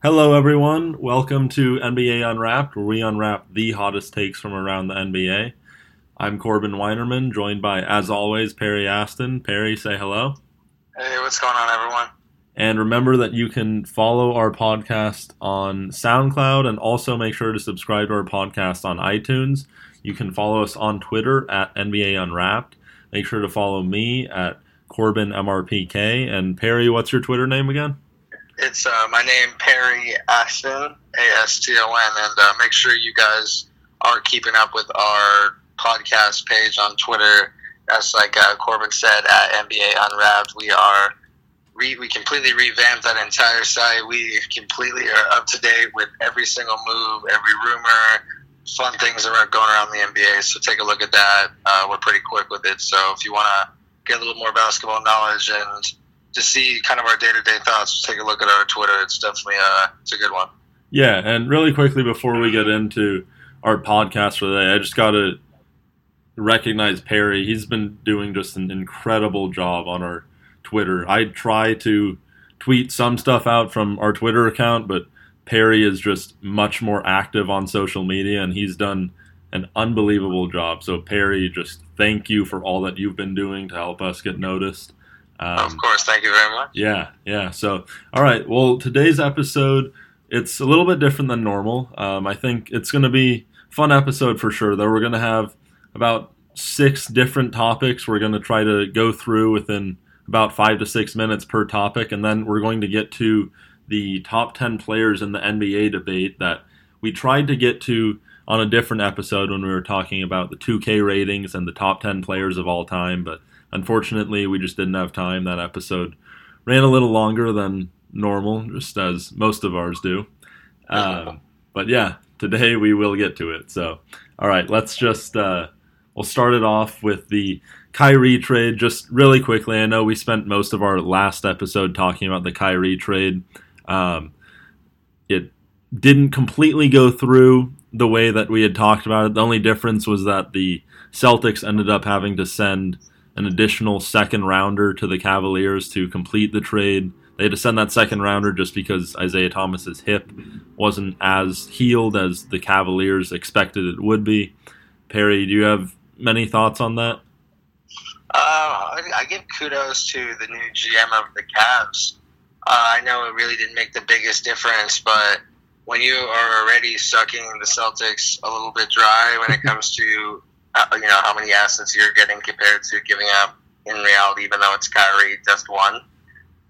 Hello, everyone. Welcome to NBA Unwrapped, where we unwrap the hottest takes from around the NBA. I'm Corbin Weinerman, joined by, as always, Perry Aston. Perry, say hello. Hey, what's going on, everyone? And remember that you can follow our podcast on SoundCloud and also make sure to subscribe to our podcast on iTunes. You can follow us on Twitter at NBA Unwrapped. Make sure to follow me at Corbin MRPK. And Perry, what's your Twitter name again? It's uh, my name, Perry Aston, A S T O N. And uh, make sure you guys are keeping up with our podcast page on Twitter. As like uh, Corbin said at NBA Unwrapped, we are re- we completely revamped that entire site. We completely are up to date with every single move, every rumor, fun things that are going around the NBA. So take a look at that. Uh, we're pretty quick with it. So if you want to get a little more basketball knowledge and to see kind of our day to day thoughts, take a look at our Twitter. It's definitely a, uh, it's a good one. Yeah, and really quickly before we get into our podcast for today, I just got to recognize Perry. He's been doing just an incredible job on our Twitter. I try to tweet some stuff out from our Twitter account, but Perry is just much more active on social media, and he's done an unbelievable job. So, Perry, just thank you for all that you've been doing to help us get noticed. Um, of course, thank you very much. Yeah, yeah. So, all right. Well, today's episode it's a little bit different than normal. Um, I think it's going to be fun episode for sure. Though we're going to have about six different topics. We're going to try to go through within about five to six minutes per topic, and then we're going to get to the top ten players in the NBA debate that we tried to get to on a different episode when we were talking about the 2K ratings and the top 10 players of all time, but unfortunately, we just didn't have time. That episode ran a little longer than normal, just as most of ours do. Um, but yeah, today we will get to it. So, all right, let's just uh, we'll start it off with the Kyrie trade. Just really quickly, I know we spent most of our last episode talking about the Kyrie trade. Um, it didn't completely go through the way that we had talked about it. The only difference was that the Celtics ended up having to send an additional second rounder to the Cavaliers to complete the trade. They had to send that second rounder just because Isaiah Thomas's hip wasn't as healed as the Cavaliers expected it would be. Perry, do you have many thoughts on that? Uh, I give kudos to the new GM of the Cavs. Uh, I know it really didn't make the biggest difference, but when you are already sucking the Celtics a little bit dry when it comes to uh, you know how many assets you're getting compared to giving up in reality, even though it's Kyrie just one.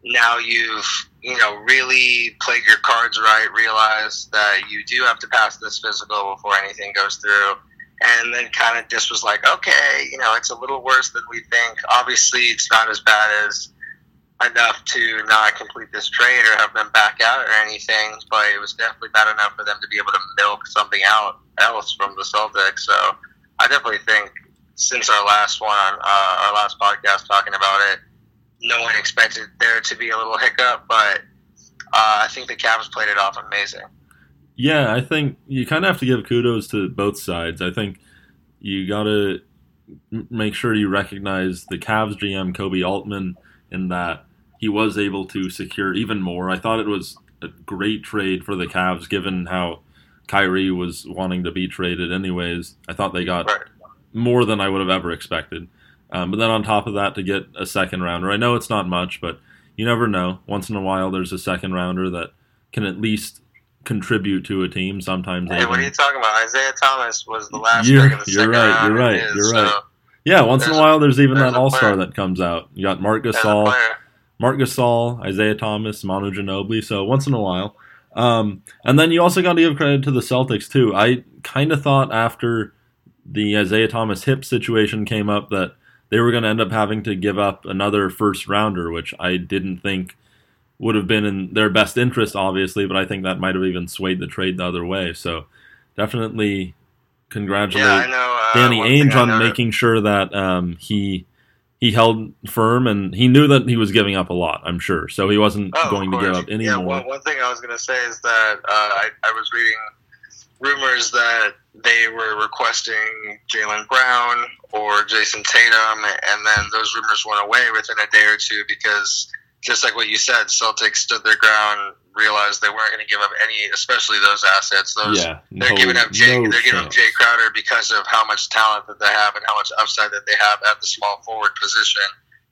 Now you've you know really played your cards right, realized that you do have to pass this physical before anything goes through, and then kind of just was like, okay, you know, it's a little worse than we think. Obviously, it's not as bad as enough to not complete this trade or have them back out or anything, but it was definitely bad enough for them to be able to milk something out else from the Celtics. So I definitely think since our last one, uh, our last podcast talking about it, no one expected there to be a little hiccup, but uh, I think the Cavs played it off amazing. Yeah, I think you kind of have to give kudos to both sides. I think you got to make sure you recognize the Cavs GM Koby Altman in that he was able to secure even more. I thought it was a great trade for the Cavs, given how Kyrie was wanting to be traded anyways. I thought they got right. more than I would have ever expected. Um, but then on top of that, to get a second rounder, I know it's not much, but you never know. Once in a while, there's a second rounder that can at least contribute to a team. Sometimes. Hey, what are you talking about? Isaiah Thomas was the last. You're, you're right. You're right. You're right. So yeah, once in a while, there's even there's that All Star that comes out. You got Marc Gasol. Marc Gasol, Isaiah Thomas, Manu Ginobili. So once in a while. Um, and then you also got to give credit to the Celtics too. I kind of thought after the Isaiah Thomas hip situation came up that they were going to end up having to give up another first rounder, which I didn't think would have been in their best interest, obviously. But I think that might have even swayed the trade the other way. So definitely congratulate yeah, know, uh, Danny Ainge on making sure that um, he he held firm and he knew that he was giving up a lot. I'm sure, so he wasn't oh, going to give up any yeah, more. One, one thing I was going to say is that uh, I, I was reading rumors that they were requesting Jaylen Brown or Jayson Tatum, and then those rumors went away within a day or two because just like what you said, Celtics stood their ground, realized they weren't going to give up any, especially those assets. Those yeah, they're giving up Jay, no they're giving up. Jay Crowder because of how much talent that they have and how much upside that they have at the small forward position.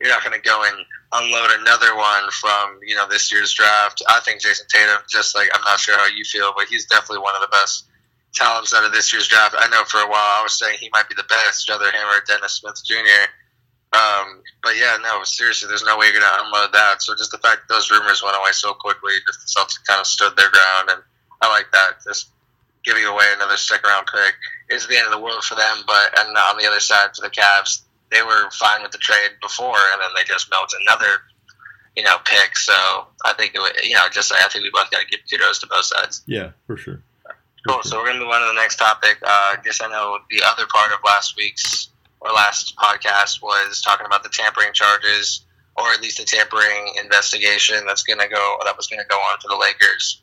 You're not going to go and unload another one from you know this year's draft. I think Jayson Tatum, just like I'm not sure how you feel, but he's definitely one of the best talents out of this year's draft. I know for a while I was saying he might be the best, other him or Dennis Smith Jr. Um, but yeah, no, seriously, there's no way you're going to unload that. So just the fact that those rumors went away so quickly, just the Celtics kind of stood their ground, and I like that. Just giving away another second round pick is the end of the world for them. But and on the other side for the Cavs, they were fine with the trade before, and then they just melt another, you know, pick. So I think it, would- you know, just I think we both got to give kudos to both sides. Yeah, for sure. For Cool. sure. So we're gonna move on to the next topic. Uh, I guess I know the other part of last week's or last podcast was talking about the tampering charges, or at least the tampering investigation that's gonna go that was gonna go on for the Lakers.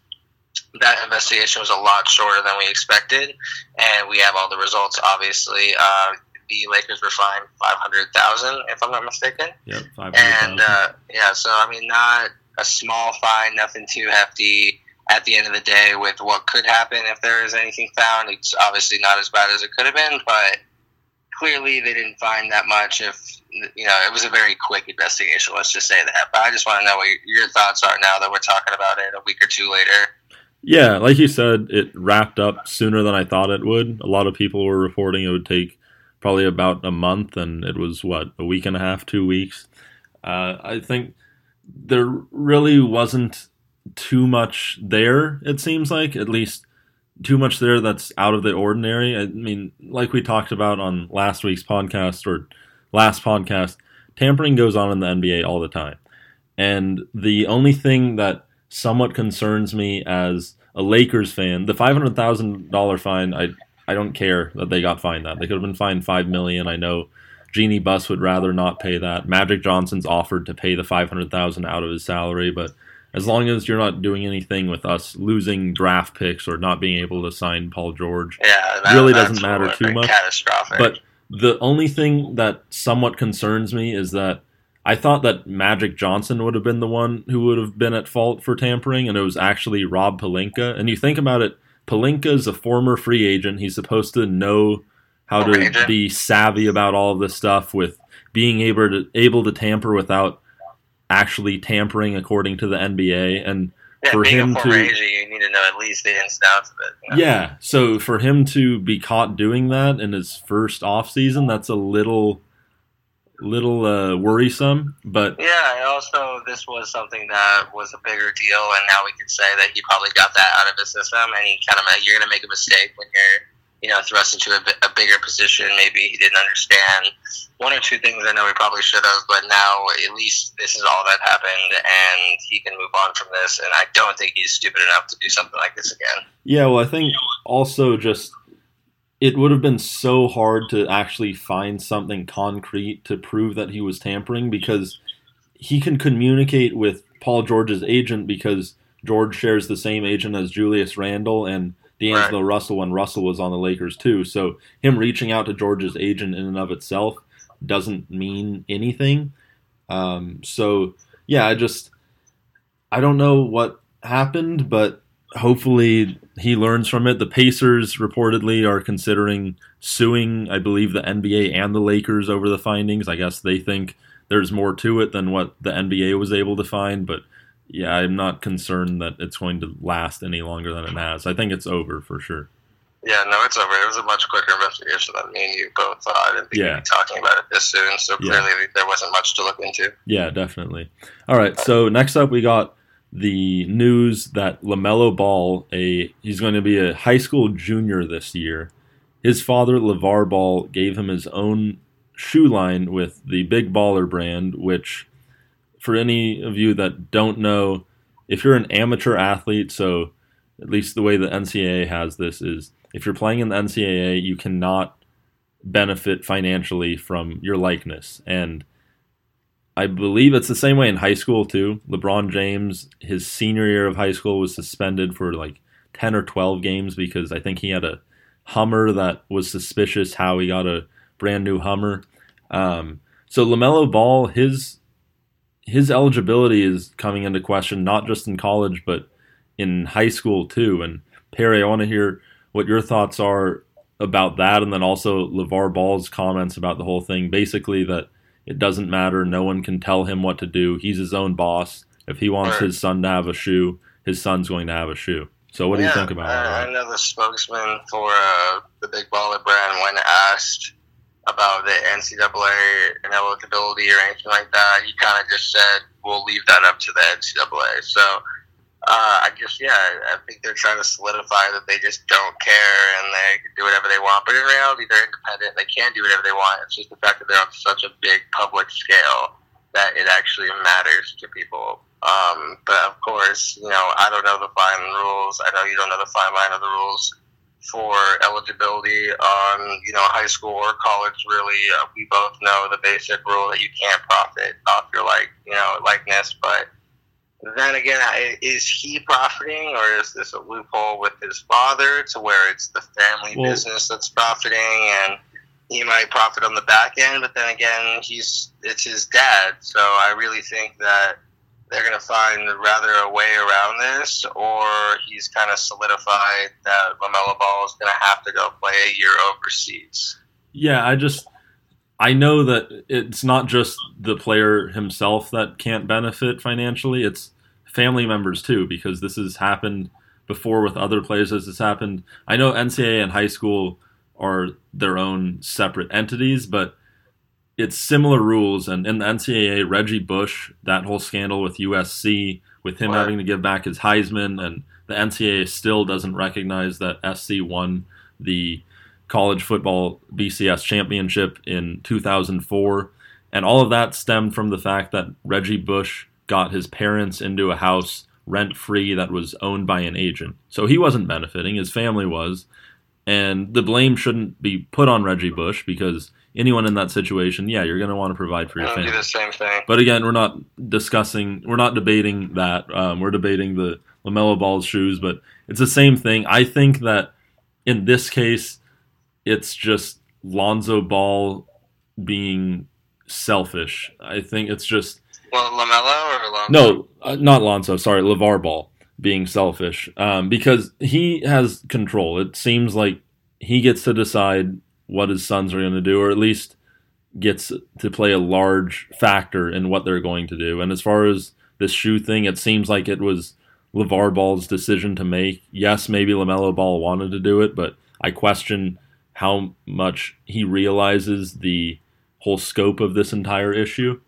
That investigation was a lot shorter than we expected, and we have all the results. Obviously, uh, the Lakers were fined five hundred thousand, if I'm not mistaken. Yep, five And uh, yeah, so I mean, not a small fine, nothing too hefty. At the end of the day, with what could happen if there is anything found, it's obviously not as bad as it could have been, but clearly they didn't find that much. If you know, it was a very quick investigation. Let's just say that. But I just want to know what your thoughts are now that we're talking about it a week or two later. Yeah, like you said, it wrapped up sooner than I thought it would. A lot of people were reporting it would take probably about a month, and it was what a week and a half, two weeks. Uh, I think there really wasn't too much there. It seems like at least too much there that's out of the ordinary. I mean, like we talked about on last week's podcast or last podcast, tampering goes on in the NBA all the time, and the only thing that somewhat concerns me as a Lakers fan. The five hundred thousand dollar fine, I I don't care that they got fined that. They could have been fined five million. I know Jeannie Buss would rather not pay that. Magic Johnson's offered to pay the five hundred thousand out of his salary, but as long as you're not doing anything with us losing draft picks or not being able to sign Paul George, Yeah, Really that's doesn't matter too much, Catastrophic. but the only thing that somewhat concerns me is that I thought that Magic Johnson would have been the one who would have been at fault for tampering, and it was actually Rob Pelinka. And you think about it, Pelinka is a former free agent. He's supposed to know how to be savvy about all of this stuff with being able to able to tamper without actually tampering according to the NBA. And yeah, for him a to- agent, you need to know at least the ins and outs of it. you know? yeah, so for him to be caught doing that in his first off season, that's a little little uh, worrisome. But Yeah, and also this was something that was a bigger deal, and now we can say that he probably got that out of his system, and he kind of you're going to make a mistake when you're you know thrust into a, a bigger position. Maybe he didn't understand one or two things. I know he probably should have, but now at least this is all that happened, and he can move on from this. And I don't think he's stupid enough to do something like this again. yeah, well, I think also just it would have been so hard to actually find something concrete to prove that he was tampering because he can communicate with Paul George's agent because George shares the same agent as Julius Randle and D'Angelo Russell when Russell was on the Lakers too. So him reaching out to George's agent in and of itself doesn't mean anything. Um, so yeah, I just I don't know what happened, but hopefully he learns from it. The Pacers reportedly are considering suing, I believe, the NBA and the Lakers over the findings. I guess they think there's more to it than what the NBA was able to find, but yeah, I'm not concerned that it's going to last any longer than it has. I think it's over for sure. Yeah, no, it's over. It was a much quicker investigation than me and you both thought. Didn't Yeah. be talking about it this soon, so Yeah. clearly there wasn't much to look into. Yeah, definitely. All right, so next up we got the news that LaMelo Ball, a he's going to be a high school junior this year. His father, LaVar Ball, gave him his own shoe line with the Big Baller brand, which for any of you that don't know, if you're an amateur athlete, so at least the way the NCAA has this is if you're playing in the NCAA, you cannot benefit financially from your likeness. And I believe it's the same way in high school too. LeBron James, his senior year of high school, was suspended for like 10 or 12 games because I think he had a Hummer that was suspicious how he got a brand new Hummer. Um, so LaMelo Ball, his his eligibility is coming into question, not just in college, but in high school too. And Perry, I want to hear what your thoughts are about that, and then also LaVar Ball's comments about the whole thing. Basically, that it doesn't matter. No one can tell him what to do. He's his own boss. If he wants his son to have a shoe, his son's going to have a shoe. So, what do yeah, you think about uh, that? I know the spokesman for uh, the Big Baller brand, when asked about the NCAA and or anything like that, he kind of just said, "We'll leave that up to the NCAA." So uh, I guess yeah, I think they're trying to solidify that they just don't care and they can do whatever they want. But in reality, they're independent. They can do whatever they want. It's just the fact that they're on such a big public scale that it actually matters to people. Um, but of course, you know, I don't know the fine rules. I know you don't know the fine line of the rules for eligibility on you know high school or college. Really, uh, we both know the basic rule that you can't profit off your like you know likeness, but then again, is he profiting, or is this a loophole with his father to where it's the family well, business that's profiting, and he might profit on the back end? But then again, he's it's his dad, so I really think that they're going to find rather a way around this, or he's kind of solidified that Lamelo Ball is going to have to go play a year overseas. Yeah, I just I know that it's not just the player himself that can't benefit financially; it's family members too, because this has happened before with other players as this happened. I know NCAA and high school are their own separate entities, but it's similar rules. And in the NCAA, Reggie Bush, that whole scandal with USC, with him what? having to give back his Heisman, and the NCAA still doesn't recognize that SC won the college football BCS championship in 2004. And all of that stemmed from the fact that Reggie Bush got his parents into a house rent free that was owned by an agent. So he wasn't benefiting, his family was. And the blame shouldn't be put on Reggie Bush because anyone in that situation, yeah, you're going to want to provide for your family. Do the same thing. But again, we're not discussing, we're not debating that. Um, we're debating the Lamelo Ball's shoes, but it's the same thing. I think that in this case, it's just Lonzo Ball being selfish. I think it's just well, Lamelo or Lonzo? No, uh, not Lonzo. Sorry, LaVar Ball being selfish um, because he has control. It seems like he gets to decide what his sons are going to do, or at least gets to play a large factor in what they're going to do. And as far as this shoe thing, it seems like it was LaVar Ball's decision to make. Yes, maybe LaMelo Ball wanted to do it, but I question how much he realizes the whole scope of this entire issue.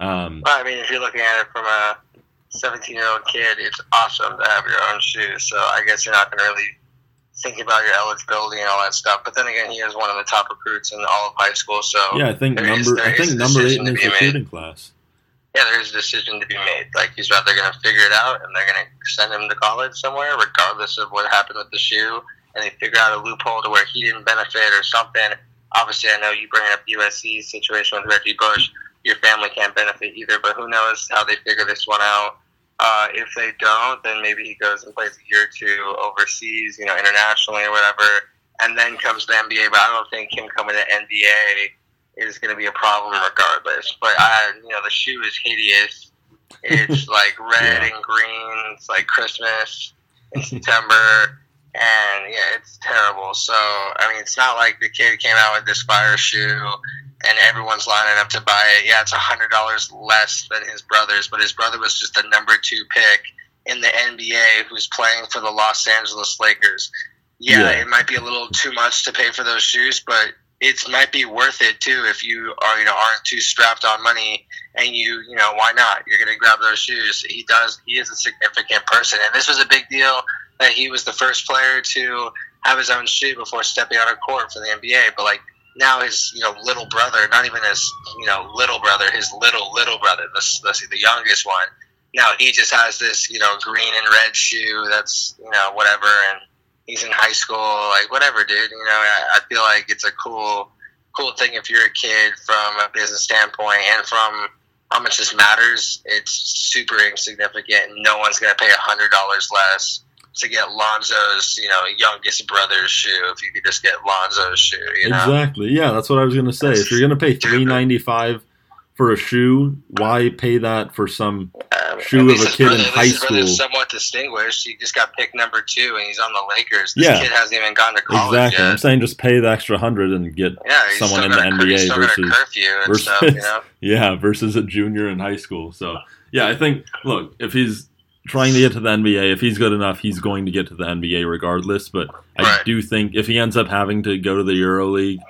Um, well, I mean, if you're looking at it from a 17 year old kid, it's awesome to have your own shoes. So I guess you're not going to really think about your eligibility and all that stuff. But then again, he is one of the top recruits in all of high school. So yeah, I think number is, I think number eight in his recruiting class. Yeah, there is a decision to be made. Like he's either going to figure it out and they're going to send him to college somewhere, regardless of what happened with the shoe, and they figure out a loophole to where he didn't benefit or something. Obviously, I know you bring up USC situation with Reggie Bush your family can't benefit either. But who knows how they figure this one out? Uh, if they don't, then maybe he goes and plays a year or two overseas, you know, internationally or whatever, and then comes to the NBA. But I don't think him coming to NBA is going to be a problem regardless. But I, you know, the shoe is hideous. It's like red yeah. and green. It's like Christmas in September. And yeah, it's terrible. So I mean, it's not like the kid came out with this fire shoe and everyone's lining up to buy it. Yeah, it's a hundred dollars less than his brother's, but his brother was just the number two pick in the NBA who's playing for the Los Angeles Lakers. Yeah, yeah, it might be a little too much to pay for those shoes, but it might be worth it too if you are you know aren't too strapped on money and you you know why not you're gonna grab those shoes he does he is a significant person and this was a big deal that he was the first player to have his own shoe before stepping on a court for the NBA but like now his you know little brother, not even his you know little brother, his little little brother, the the, the youngest one. Now he just has this you know green and red shoe that's you know whatever, and he's in high school, like whatever, dude. You know, I, I feel like it's a cool cool thing if you're a kid from a business standpoint and from how much this matters. It's super insignificant. No one's gonna pay a hundred dollars less to get Lonzo's, you know, youngest brother's shoe if you could just get Lonzo's shoe. You know? Exactly. Yeah, that's what I was gonna say. That's if you're gonna pay three ninety five for a shoe. Why pay that for some Um, shoe of a kid in brother- least high school. somewhat distinguished. He just got picked number two, and he's on the Lakers. This Yeah. kid hasn't even gone to college exactly? I'm saying just pay the extra hundred and get Yeah, someone in the cur- NBA still got a versus- curfew versus- stuff. You know, yeah versus a junior in high school. So yeah, I think look if he's trying to get to the NBA, if he's good enough, he's going to get to the NBA regardless. But I Right. do think if he ends up having to go to the EuroLeague,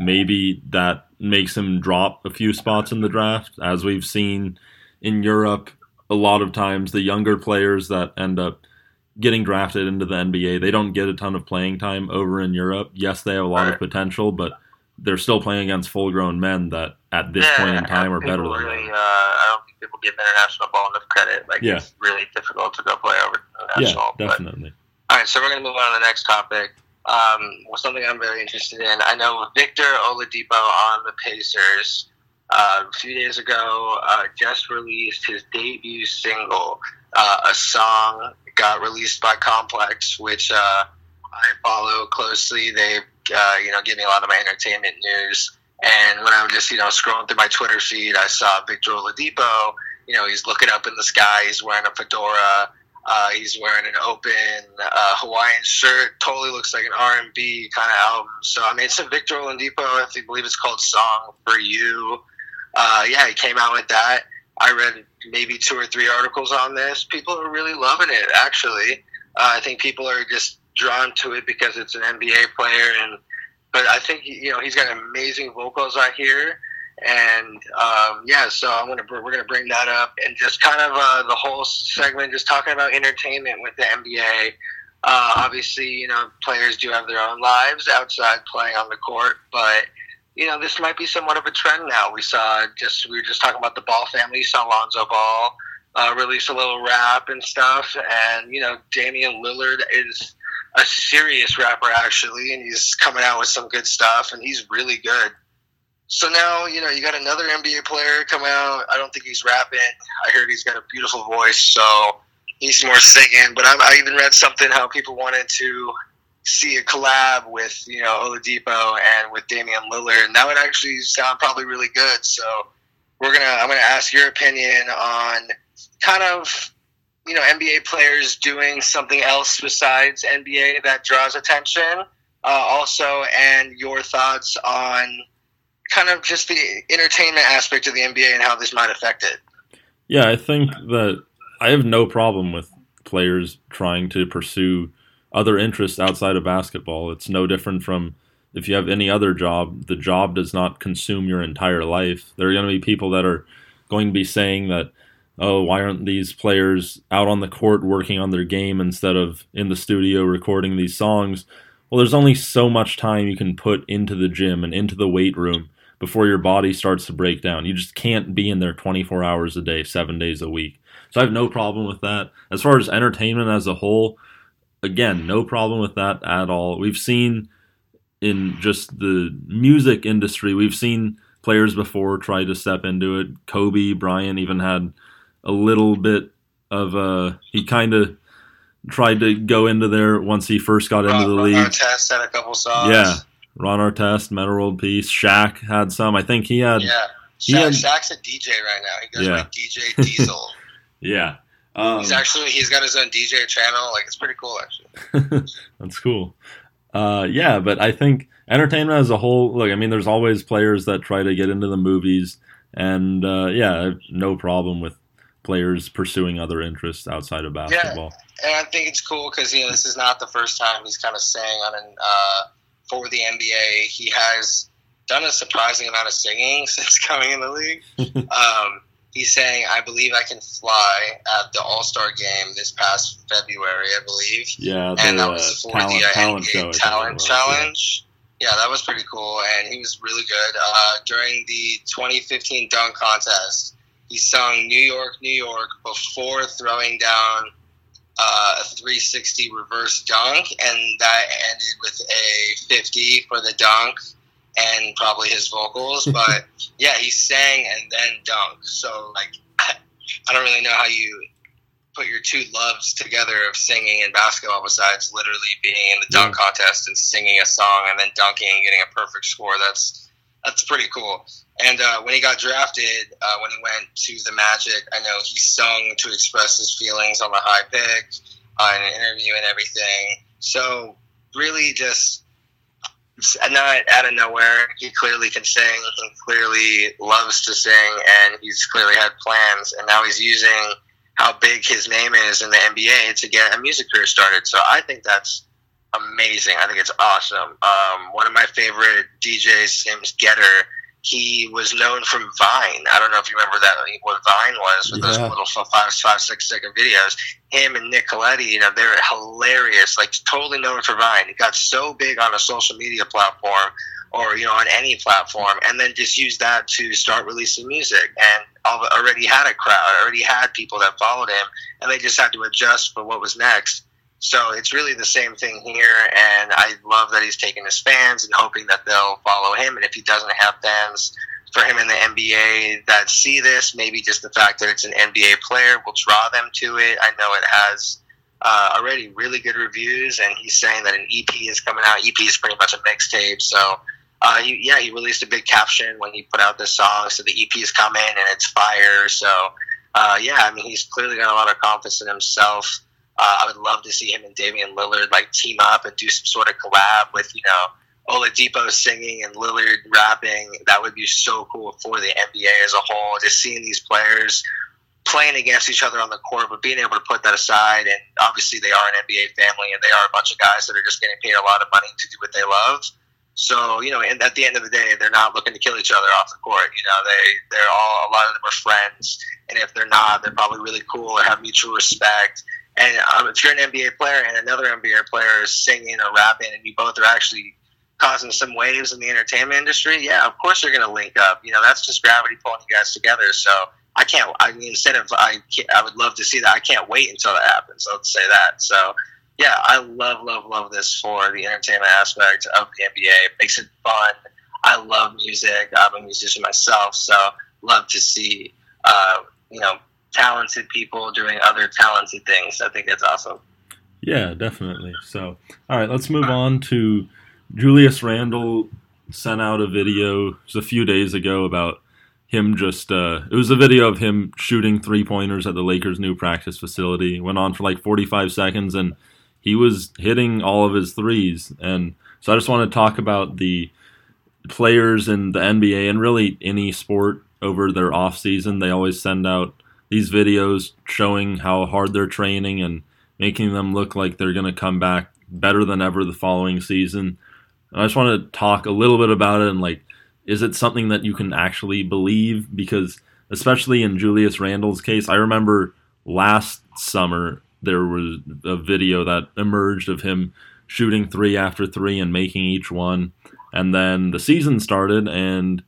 maybe that makes him drop a few spots in the draft, as we've seen in Europe. A lot of times, the younger players that end up getting drafted into the NBA, they don't get a ton of playing time over in Europe. Yes, they have a lot of potential, but they're still playing against full-grown men that, at this Yeah, point in time, are better than really, them. uh, I don't think people give international ball enough credit. Like Yeah. it's really difficult to go play over Yeah, international. but definitely. All right, so we're going to move on to the next topic. Um, well, something I'm very interested in. I know Victor Oladipo on the Pacers uh, a few days ago uh, just released his debut single. Uh, a song got released by Complex, which uh, I follow closely. They, uh, you know, give me a lot of my entertainment news. And when I was just, you know, scrolling through my Twitter feed, I saw Victor Oladipo. You know, he's looking up in the sky. He's wearing a fedora. Uh, he's wearing an open uh, Hawaiian shirt. Totally looks like an R and B kind of album. So I mean, it's a Victor Oladipo. I believe it's called "Song for You." Uh, yeah, he came out with that. I read maybe two or three articles on this. People are really loving it. Actually, uh, I think people are just drawn to it because it's an NBA player, and but I think you know he's got amazing vocals. I here, and um, yeah, so I'm gonna we're gonna bring that up and just kind of uh, the whole segment, just talking about entertainment with the NBA. Uh, obviously, you know, players do have their own lives outside playing on the court, but you know, this might be somewhat of a trend now. We saw just we were just talking about the Ball family. You saw Lonzo Ball uh, release a little rap and stuff, and you know, Damian Lillard is a serious rapper actually, and he's coming out with some good stuff, and he's really good. So now, you know, you got another NBA player come out. I don't think he's rapping. I heard he's got a beautiful voice, so he's more singing. But I, I even read something how people wanted to see a collab with, you know, Oladipo and with Damian Lillard, and that would actually sound probably really good. So we're gonna, I'm gonna ask your opinion on kind of, you know, NBA players doing something else besides NBA that draws attention. Uh, also, and your thoughts on kind of just the entertainment aspect of the NBA and how this might affect it. Yeah, I think that I have no problem with players trying to pursue other interests outside of basketball. It's no different from if you have any other job, the job does not consume your entire life. There are going to be people that are going to be saying that, oh, why aren't these players out on the court working on their game instead of in the studio recording these songs? Well, there's only so much time you can put into the gym and into the weight room before your body starts to break down. You just can't be in there 24 hours a day, seven days a week. So I have no problem with that. As far as entertainment as a whole, again, no problem with that at all. We've seen in just the music industry, we've seen players before try to step into it. Kobe Bryant even had a little bit of a, he kind of tried to go into there once he first got into the Ron league. Artest had a couple songs. Yeah. Ron Artest, Metta World Peace, Shaq had some. I think he had. Yeah. He had- Shaq's a DJ right now. He goes Yeah. by DJ Diesel. Yeah. Um, he's actually he's got his own DJ channel. Like it's pretty cool actually. That's cool. Uh, yeah, but I think entertainment as a whole. Look, I mean, there's always players that try to get into the movies, and uh, yeah, no problem with players pursuing other interests outside of basketball. Yeah, And I think it's cool because you know this is not the first time he's kind of saying on an uh, for the NBA. He has done a surprising amount of singing since coming in the league. um, he's saying, "I believe I can fly" at the All Star game this past February, I believe. Yeah, the and that uh, was for talent, the uh, talent show. I think it talent challenge. Yeah. that was pretty cool, and he was really good. Uh, during the 2015 dunk contest, he sung "New York, New York" before throwing down uh, a 360 reverse dunk, and that ended with a 50 for the dunk and probably his vocals. But yeah, he sang and then dunked. So like, I don't really know how you put your two loves together of singing and basketball besides literally being in the dunk contest and singing a song and then dunking and getting a perfect score. That's that's pretty cool. And uh, when he got drafted, uh, when he went to the Magic, I know he sung to express his feelings on the high pick uh, in an interview and everything. So really, just not out of nowhere. He clearly can sing. He clearly loves to sing, and he's clearly had plans. And now he's using how big his name is in the NBA to get a music career started. So I think that's amazing. I think it's awesome. Um, one of my favorite DJs, is Getter he was known from Vine. I don't know if you remember that what Vine was with yeah. those little five, five, six second videos. Him and Nick Colletti, you know, they're hilarious. Like totally known for Vine. He got so big on a social media platform or you know on any platform, and then just used that to start releasing music. And already had a crowd, already had people that followed him, and they just had to adjust for what was next. So it's really the same thing here, and I love that he's taking his fans and hoping that they'll follow him. And if he doesn't have fans for him in the NBA that see this, maybe just the fact that it's an NBA player will draw them to it. I know it has uh, already really good reviews, and he's saying that an EP is coming out. EP is pretty much a mixtape, so. Uh, he, yeah, he released a big caption when he put out this song, so the EP is coming and it's fire. So, uh, yeah, I mean, he's clearly got a lot of confidence in himself. Uh, I would love to see him and Damian Lillard like team up and do some sort of collab with you know Oladipo singing and Lillard rapping. That would be so cool for the NBA as a whole. Just seeing these players playing against each other on the court, but being able to put that aside. And obviously, they are an NBA family, and they are a bunch of guys that are just getting paid a lot of money to do what they love. So you know, and at the end of the day, they're not looking to kill each other off the court. You know, they they're all a lot of them are friends, and if they're not, they're probably really cool or have mutual respect. And um, if you're an NBA player and another NBA player is singing or rapping, and you both are actually causing some waves in the entertainment industry, yeah, of course you're going to link up. You know, that's just gravity pulling you guys together. So I can't. I mean, instead of I, I would love to see that. I can't wait until that happens. Let's say that. So yeah, I love, love, love this for the entertainment aspect of the NBA. It makes it fun. I love music. I'm a musician myself, so love to see uh, you know talented people doing other talented things. I think that's awesome. Yeah, definitely. So, all right, let's move on to Julius Randle sent out a video just a few days ago about him just uh, it was a video of him shooting three pointers at the Lakers' new practice facility. Went on for like 45 seconds and he was hitting all of his threes. And so I just want to talk about the players in the NBA and really any sport over their off season. They always send out these videos showing how hard they're training and making them look like they're going to come back better than ever the following season. And I just want to talk a little bit about it and like, is it something that you can actually believe? Because especially in Julius Randle's case, I remember last summer there was a video that emerged of him shooting three after three and making each one. And then the season started and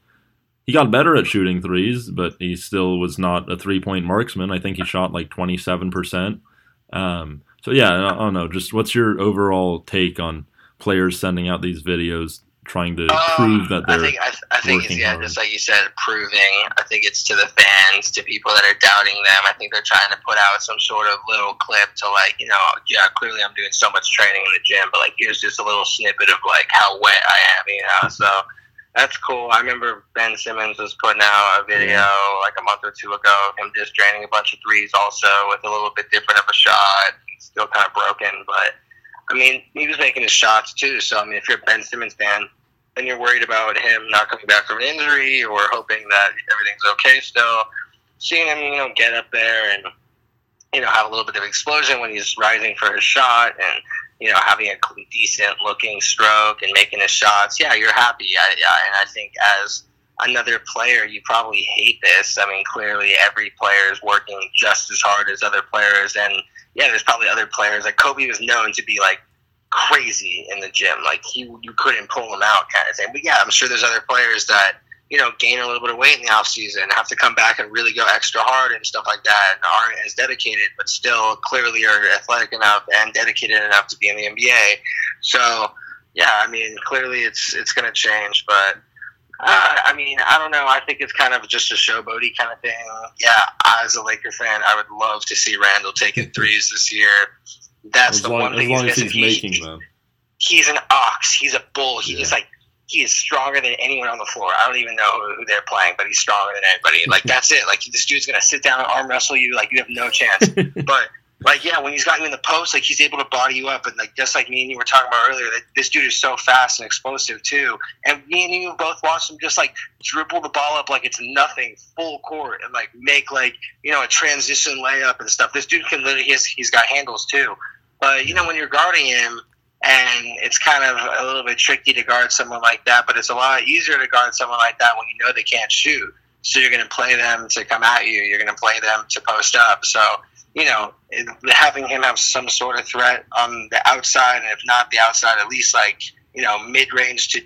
he got better at shooting threes, but he still was not a three point marksman. I think he shot like 27%. Um, so, yeah, I don't know. Just what's your overall take on players sending out these videos trying to um, prove that they're. I think, I, I think it's, yeah, hard. just like you said, proving. I think it's to the fans, to people that are doubting them. I think they're trying to put out some sort of little clip to, like, you know, yeah, clearly I'm doing so much training in the gym, but, like, here's just a little snippet of, like, how wet I am, you know? So that's cool. I remember Ben Simmons was putting out a video like a month or two ago of him just draining a bunch of threes, also with a little bit different of a shot. still kind of broken, but I mean, he was making his shots too. So I mean, if you're a Ben Simmons fan, then you're worried about him not coming back from an injury or hoping that everything's okay still. Seeing him, you know, get up there and you know have a little bit of explosion when he's rising for his shot and you know, having a decent looking stroke and making his shots, yeah, you're happy. I, I, and I think as another player, you probably hate this. I mean, clearly every player is working just as hard as other players, and yeah, there's probably other players. Like Kobe was known to be like crazy in the gym, like he you couldn't pull him out, kind of thing. But yeah, I'm sure there's other players that you know, gain a little bit of weight in the off season, have to come back and really go extra hard and stuff like that, and aren't as dedicated, but still clearly are athletic enough and dedicated enough to be in the NBA. So, yeah, I mean, clearly it's it's going to change, but. Uh, I mean, I don't know. I think it's kind of just a showboaty kind of thing. Yeah, as a Laker fan, I would love to see Randle taking threes this year. That's as the long, one thing he's, he's making them. He's an ox. He's a bull. He yeah. is like he is stronger than anyone on the floor. I don't even know who, who they're playing, but he's stronger than anybody. Like that's it. Like this dude's gonna sit down and arm wrestle you. Like you have no chance. but like yeah, when he's got you in the post, like he's able to body you up, and like just like me and you were talking about earlier, that this dude is so fast and explosive too. And me and you both watched him just like dribble the ball up like it's nothing, full court, and like make like you know a transition layup and stuff. This dude can literally he's he's got handles too. But you know when you're guarding him, and it's kind of a little bit tricky to guard someone like that. But it's a lot easier to guard someone like that when you know they can't shoot. So you're going to play them to come at you. You're going to play them to post up. So you know, having him have some sort of threat on the outside, and if not the outside, at least like you know mid range to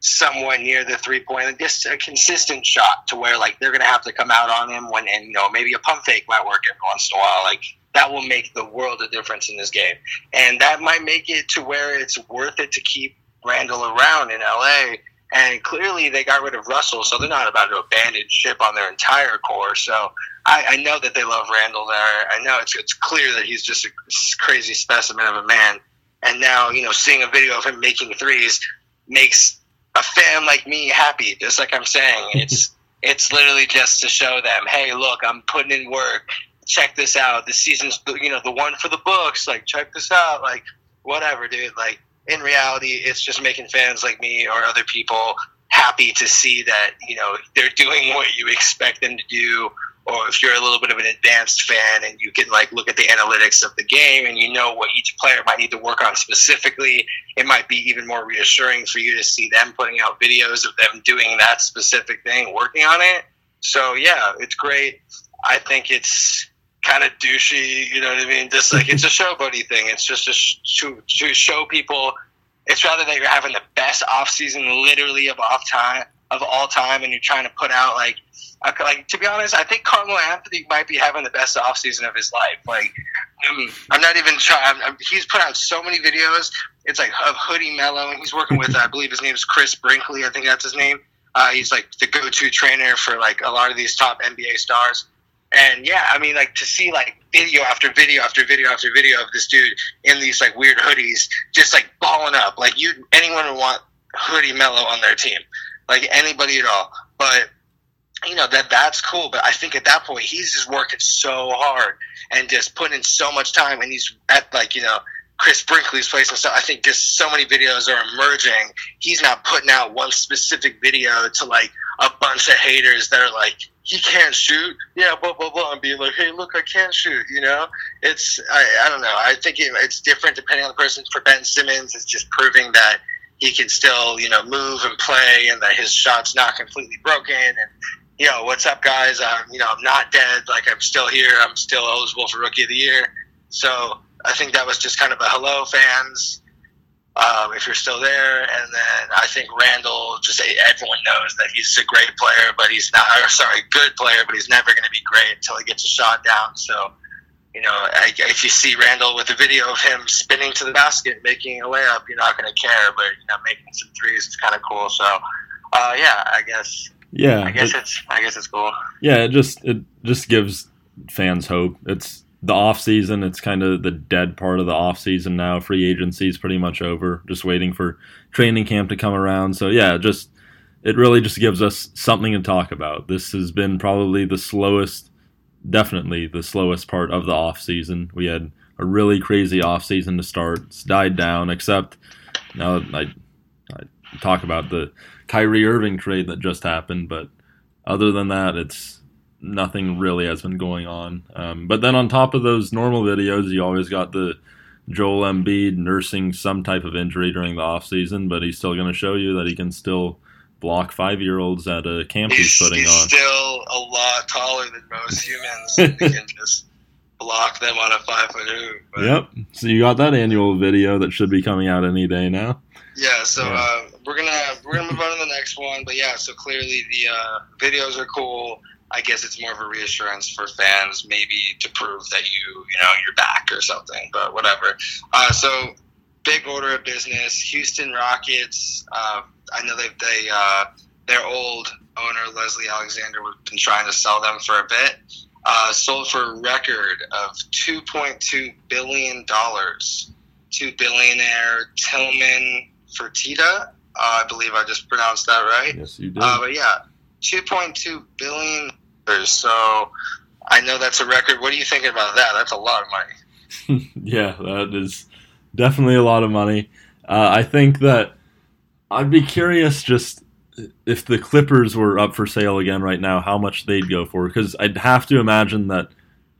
somewhat near the three point, just a consistent shot to where like they're gonna have to come out on him when, and you know maybe a pump fake might work every once in a while, like. That will make the world a difference in this game, and that might make it to where it's worth it to keep Randle around in LA and clearly they got rid of Russell, so they're not about to abandon ship on their entire core. So I, I know that they love Randle there. I know it's it's clear that he's just a crazy specimen of a man. And now, you know, seeing a video of him making threes makes a fan like me happy. Just like I'm saying, it's it's literally just to show them, hey, look, I'm putting in work. Check this out. This season's you know the one for the books. Like, check this out. Like, whatever, dude. Like, in reality, it's just making fans like me or other people happy to see that you know they're doing what you expect them to do or if you're a little bit of an advanced fan and you can like look at the analytics of the game and you know what each player might need to work on specifically it might be even more reassuring for you to see them putting out videos of them doing that specific thing working on it so yeah it's great i think it's kind of douchey you know what i mean just like it's a show buddy thing it's just a sh- to, to show people it's rather that you're having the best off season literally of off time of all time and you're trying to put out like like to be honest, I think Carmelo Anthony might be having the best off season of his life. Like, I'm not even trying. I'm, he's put out so many videos. It's like of Hoodie Melo, and he's working with I believe his name is Chris Brickley. I think that's his name. Uh, he's like the go-to trainer for like a lot of these top NBA stars. And yeah, I mean, like to see like video after video after video after video of this dude in these like weird hoodies, just like balling up. Like you, anyone would want Hoodie Melo on their team, like anybody at all. But you know that that's cool. But i think at that point he's just working so hard and just putting in so much time. And he's at like you know chris brickley's place and stuff. I think just so many videos are emerging. He's not putting out one specific video to like a bunch of haters that are like he can't shoot yeah blah blah blah and being like hey look i can't shoot you know it's i, I don't know i think it, it's different depending on the person for ben simmons it's just proving that he can still, you know, move and play, and that his shot's not completely broken, and you know, what's up, guys? Um, you know, I'm not dead. Like, I'm still here. I'm still eligible for Rookie of the Year. So I think that was just kind of a hello, fans. Um, if you're still there, and then I think Randle, just everyone knows that he's a great player, but he's not. Or sorry, good player, but he's never going to be great until he gets a shot down. So, you know, I, if you see Randle with a video of him spinning to the basket, making a layup, you're not going to care. But you know, making some threes is kind of cool. So, uh, yeah, I guess yeah, I guess it, it's I guess it's cool. Yeah, it just it just gives fans hope. It's the off season. It's kind of the dead part of the off season now. Free agency is pretty much over. Just waiting for training camp to come around. So yeah, just it really just gives us something to talk about. This has been probably the slowest, definitely the slowest part of the off season. We had a really crazy off season to start. It's died down, except now I, I talk about the Kyrie Irving trade that just happened, but other than that, it's nothing really has been going on. Um, but then on top of those normal videos, you always got the Joel Embiid nursing some type of injury during the off season, but he's still going to show you that he can still block five year olds at a camp he's, he's putting he's on. still a lot taller than most humans. he can just block them on a five foot hoop. Yep. So you got that annual video that should be coming out any day now. Yeah. So yeah. Uh, we're gonna we're gonna move on to the next one. But yeah, so clearly the uh, videos are cool. I guess it's more of a reassurance for fans, maybe to prove that you you know you're back or something. But whatever. Uh, so big order of business. Houston Rockets. Uh, I know they they uh, their old owner Leslie Alexander has been trying to sell them for a bit. Uh, sold for a record of $2.2 billion to billionaire Tillman Fertitta Uh, I believe I just pronounced that right. Yes, you did. Uh, but yeah, 2.2 billion. So I know that's a record. What are you thinking about that? That's a lot of money. yeah, that is definitely a lot of money. Uh, I think that I'd be curious just if the Clippers were up for sale again right now, how much they'd go for. Because I'd have to imagine that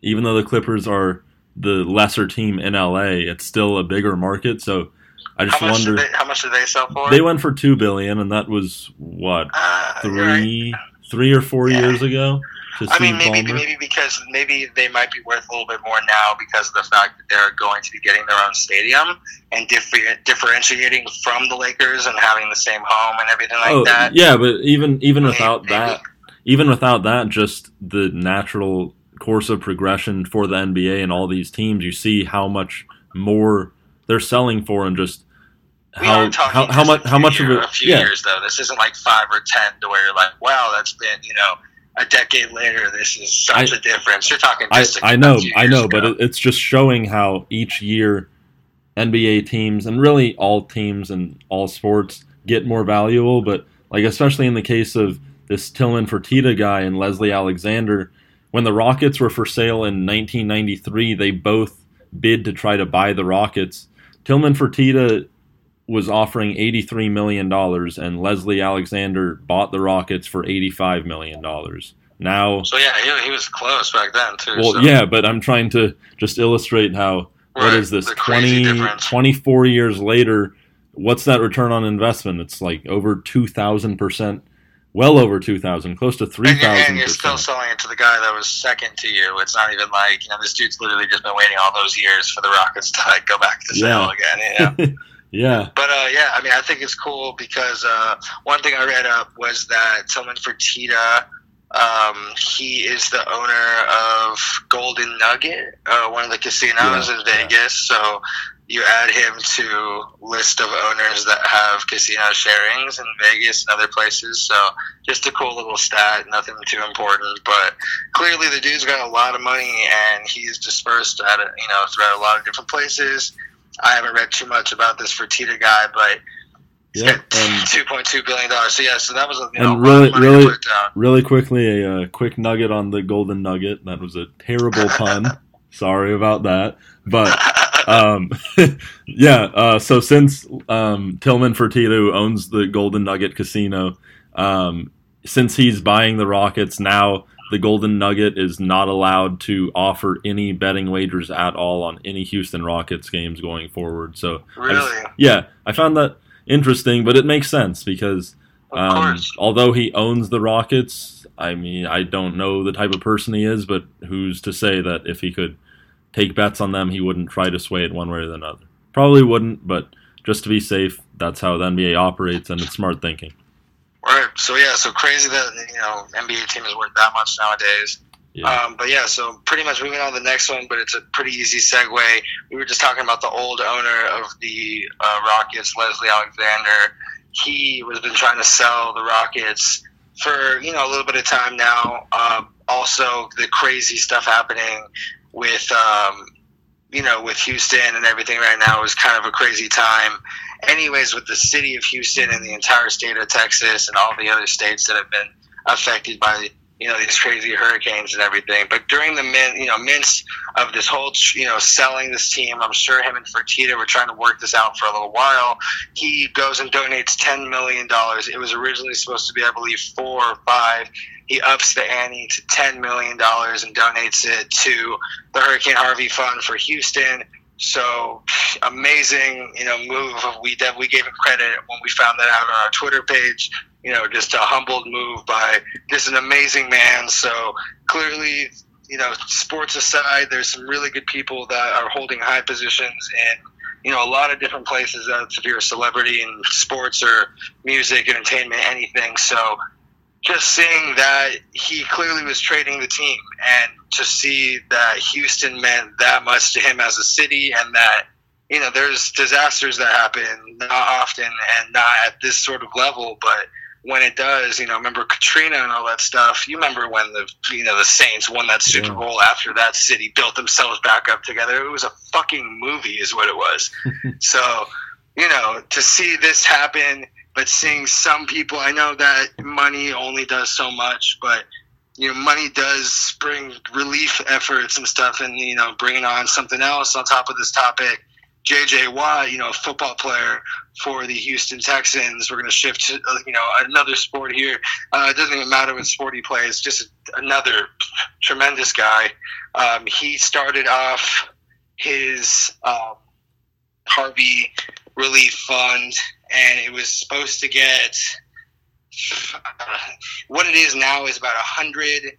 even though the Clippers are the lesser team in LA, it's still a bigger market. So I just how wonder. They, how much did they sell for? They went for two billion, and that was what uh, three, right. three or four Yeah. years ago. I mean, maybe Ballmer. maybe because maybe they might be worth a little bit more now because of the fact that they're going to be getting their own stadium and differ- differentiating from the Lakers and having the same home and everything like oh, that. yeah, but even even Maybe- without maybe. that, even without that, just the natural course of progression for the NBA and all these teams, you see how much more they're selling for, and just how how, how much how much of year- it? a few Yeah, years though. This isn't like five or ten to where you're like, wow, that's been you know a decade later. This is such I- a difference. You're talking. I Just a I know I know, ago. but it, it's just showing how each year NBA teams and really all teams and all sports get more valuable. But like especially in the case of this Tillman Fertitta guy and Leslie Alexander, when the Rockets were for sale in 1993, they both bid to try to buy the Rockets. Tillman Fertitta was offering 83 million dollars, and Leslie Alexander bought the Rockets for 85 million dollars. Now, so yeah, he, he was close back then too. well, so. yeah, but I'm trying to just illustrate how what Right, is this the 20, 24 years later? What's that return on investment? It's like over two thousand percent, well over two thousand, close to three And you're, and you're still selling it to the guy that was second to you. It's not even like you know this dude's literally just been waiting all those years for the Rockets to like go back to sale Yeah. again. You know? yeah, but uh, yeah, I mean, I think it's cool because uh, one thing I read up was that Tillman Fertitta, um, he is the owner of Golden Nugget, uh, one of the casinos Yeah, in Vegas. So you add him to list of owners that have casino sharings in Vegas and other places. So just a cool little stat, nothing too important, but clearly the dude's got a lot of money and he's dispersed at a, you know throughout a lot of different places. I haven't read too much about this Fertitta guy, but yeah, and two point two billion dollars. So yeah, so that was a you And know, really- a money really- down. really quickly, a uh, quick nugget on the golden nugget. That was a terrible pun. Sorry about that, but um, yeah. Uh, so since um, Tillman Fertitta who owns the Golden Nugget Casino, um, since he's buying the Rockets now, the Golden Nugget is not allowed to offer any betting wagers at all on any Houston Rockets games going forward. So I just- really, yeah, I found that interesting, but it makes sense because um, although he owns the Rockets, I mean, I don't know the type of person he is, but who's to say that if he could take bets on them, he wouldn't try to sway it one way or the other? Probably wouldn't, but just to be safe, that's how the NBA operates, and it's smart thinking. Right. So yeah, so crazy that you know NBA team is worth that much nowadays. Yeah. Um, but yeah, so pretty much moving on to the next one, but it's a pretty easy segue. We were just talking about the old owner of the uh, Rockets, Leslie Alexander. He was been trying to sell the Rockets for you know a little bit of time now. Um, also, the crazy stuff happening with um, you know with Houston and everything right now is kind of a crazy time. Anyways, with the city of Houston and the entire state of Texas and all the other states that have been affected by you know these crazy hurricanes and everything. But during the min, you know, midst of this whole you know selling this team, I'm sure him and Fertitta were trying to work this out for a little while. He goes and donates ten million dollars. It was originally supposed to be, I believe, four or five. He ups the ante to ten million dollars and donates it to the Hurricane Harvey Fund for Houston. So amazing, you know, move. We def- we gave him credit when we found that out on our Twitter page. You know, just a humbled move by just an amazing man. So clearly, you know, sports aside, there's some really good people that are holding high positions in, you know, a lot of different places. That's if you're a celebrity in sports or music, entertainment, anything. So just seeing that he clearly was trading the team and to see that Houston meant that much to him as a city and that you know there's disasters that happen not often and not at this sort of level but when it does you know remember Katrina and all that stuff. You remember when the you know the Saints won that Super. Bowl after that city built themselves back up together. It was a fucking movie is what it was. So you know to see this happen but seeing some people, I know that money only does so much, but you know, money does bring relief efforts and stuff, and you know, bringing on something else on top of this topic. JJ Watt, you know, a football player for the Houston Texans. We're going to shift to, uh, you know, another sport here. Uh, it doesn't even matter what sport he plays, just another tremendous guy. Um, he started off his um, Harvey Relief Fund, and it was supposed to get uh, what it is now is about a hundred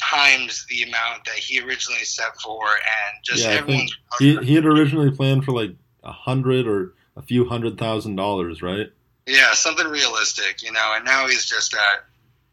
times the amount that he originally set for, and just yeah, everyone. He he had originally planned for like a hundred or a few hundred thousand dollars, right? Yeah, something realistic, you know. And now he's just at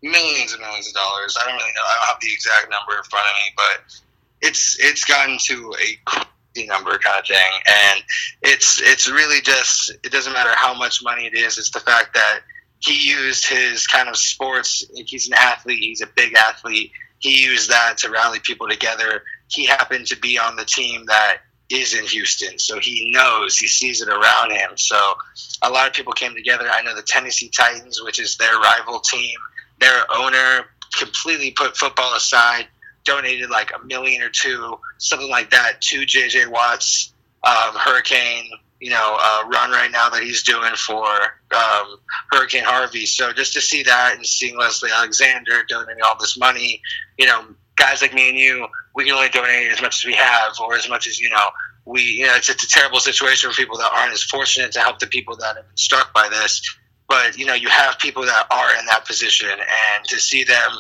millions and millions of dollars. I don't really know. I don't have the exact number in front of me, but it's it's gotten to a number kind of thing, and it's it's really just it doesn't matter how much money it is. It's the fact that he used his kind of sports. He's an athlete. He's a big athlete. He used that to rally people together. He happened to be on the team that is in Houston, so he knows, he sees it around him. So a lot of people came together. I know the Tennessee Titans, which is their rival team, their owner completely put football aside, donated like a million or two, something like that, to JJ Watt's um, Hurricane you know, uh, run right now that he's doing for um, Hurricane Harvey. So just to see that and seeing Leslie Alexander donating all this money, you know, guys like me and you, we can only donate as much as we have or as much as, you know, we, you know, it's, it's a terrible situation for people that aren't as fortunate to help the people that have been struck by this. But, you know, you have people that are in that position and to see them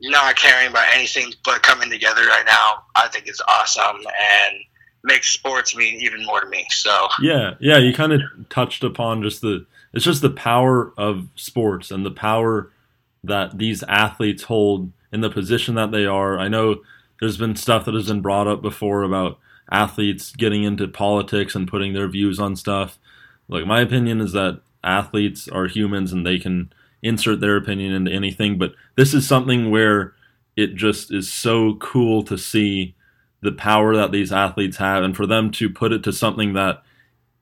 not caring about anything but coming together right now, I think is awesome. And, makes sports mean even more to me. So yeah, yeah, you kind of touched upon just the it's just the power of sports and the power that these athletes hold in the position that they are. I know there's been stuff that has been brought up before about athletes getting into politics and putting their views on stuff. Like my opinion is that athletes are humans and they can insert their opinion into anything, but this is something where it just is so cool to see the power that these athletes have and for them to put it to something that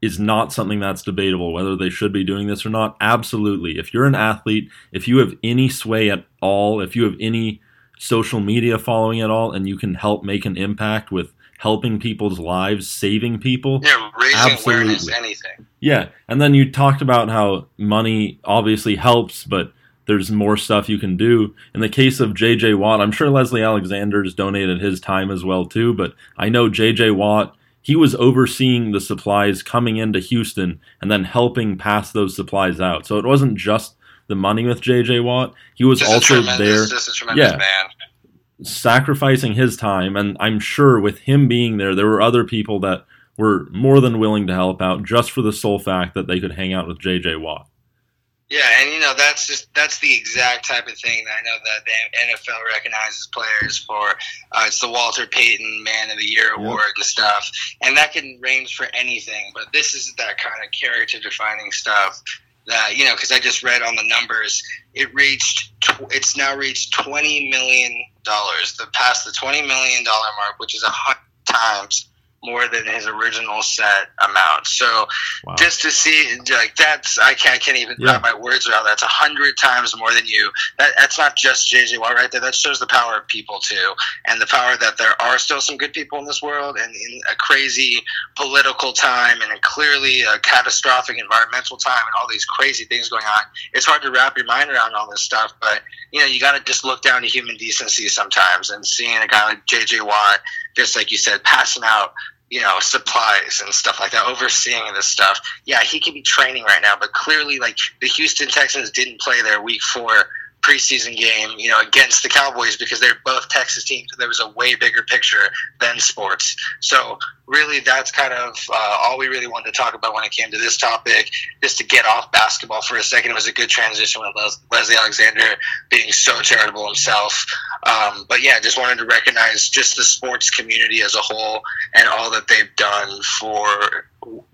is not something that's debatable whether they should be doing this or not. Absolutely. If you're an athlete if you have any sway at all if you have any social media following at all and you can help make an impact with helping people's lives saving people yeah raising absolutely. awareness anything yeah and then you talked about how money obviously helps but there's more stuff you can do. In the case of JJ Watt, I'm sure Leslie Alexander's donated his time as well too, but I know JJ Watt, he was overseeing the supplies coming into Houston and then helping pass those supplies out. So it wasn't just the money with JJ Watt. He was just also there. yeah. Man. Sacrificing his time and I'm sure with him being there there were other people that were more than willing to help out just for the sole fact that they could hang out with JJ Watt. Yeah, and you know that's just that's the exact type of thing that I know that the NFL recognizes players for. Uh, it's the Walter Payton Man of the Year award and stuff, and that can range for anything. But this is that kind of character defining stuff that you know because I just read on the numbers, it reached it's now reached twenty million dollars, the past the twenty million dollar mark, which is a hundred times more than his original set amount. So wow. just to see like that's I can't I can't even yeah. wrap my words around. That's a hundred times more than you. That, that's not just JJ Watt right there. That shows the power of people too, and the power that there are still some good people in this world, and in a crazy political time, and clearly a catastrophic environmental time, and all these crazy things going on. It's hard to wrap your mind around all this stuff, but you know you got to just look down to human decency sometimes, and seeing a guy like JJ Watt, just like you said, passing out you know, supplies and stuff like that, overseeing this stuff. Yeah, he could be training right now, but clearly, like, the Houston Texans didn't play their week four preseason game, you know, against the Cowboys because they're both Texas teams. There was a way bigger picture than sports. So really, that's kind of uh, all we really wanted to talk about when it came to this topic. Just to get off basketball for a second, it was a good transition with Les- Leslie Alexander being so charitable himself. Um, but yeah, just wanted to recognize just the sports community as a whole and all that they've done for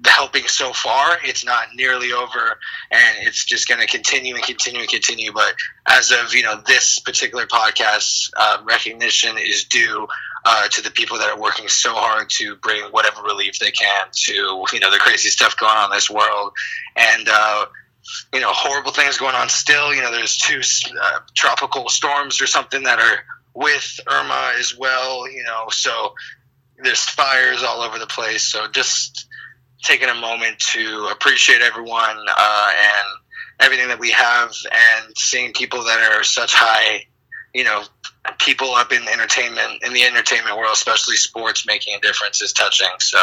helping so far. It's not nearly over, and it's just going to continue and continue and continue. But as of you know, this particular podcast, uh, recognition is due uh, to the people that are working so hard to bring whatever relief they can to you know the crazy stuff going on in this world. And uh, you know horrible things going on still. You know, there's two uh, tropical storms or something that are with Irma as well. You know, so there's fires all over the place. So just taking a moment to appreciate everyone uh, and everything that we have, and seeing people that are such high, you know, people up in entertainment in the entertainment world, especially sports, making a difference is touching. So,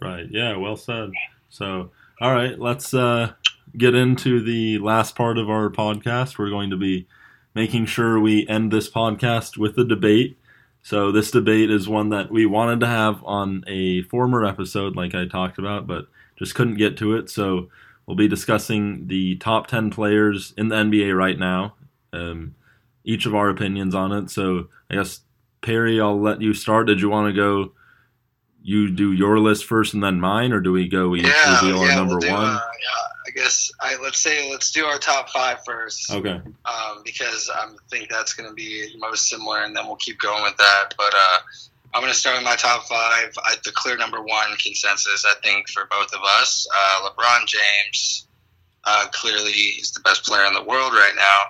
right, yeah, well said. So, all right, let's uh, get into the last part of our podcast. We're going to be making sure we end this podcast with a debate. So this debate is one that we wanted to have on a former episode, like I talked about, but just couldn't get to it. So we'll be discussing the top 10 players in the NBA right now, um, each of our opinions on it. So I guess, Perry, I'll let you start. Did you want to go? You do your list first and then mine, or do we go each yeah, reveal yeah, our number we'll do, one? Uh, yeah, I guess I let's say let's do our top five first. Okay. um, because I think that's going to be most similar, and then we'll keep going with that. But uh, I'm going to start with my top five. I, the clear number one consensus, I think, for both of us. Uh, LeBron James, uh, clearly, he's the best player in the world right now.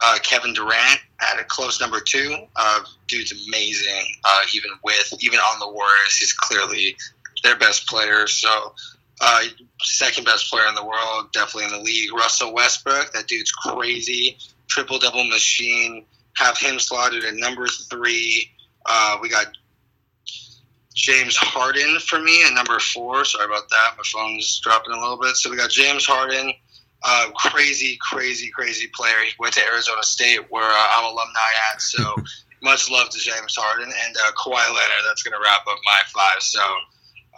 Uh, Kevin Durant at a close number two. Uh, dude's amazing. Uh, even with even on the Warriors, he's clearly their best player. So. Uh, second best player in the world, definitely in the league. Russell Westbrook, that dude's crazy, triple double machine. Have him slotted at number three. Uh, we got James Harden for me at number four. Sorry about that. My phone's dropping a little bit. So we got James Harden, uh, crazy, crazy, crazy player. He went to Arizona State, where uh, I'm alumni at. So much love to James Harden and uh, Kawhi Leonard. That's going to wrap up my five. So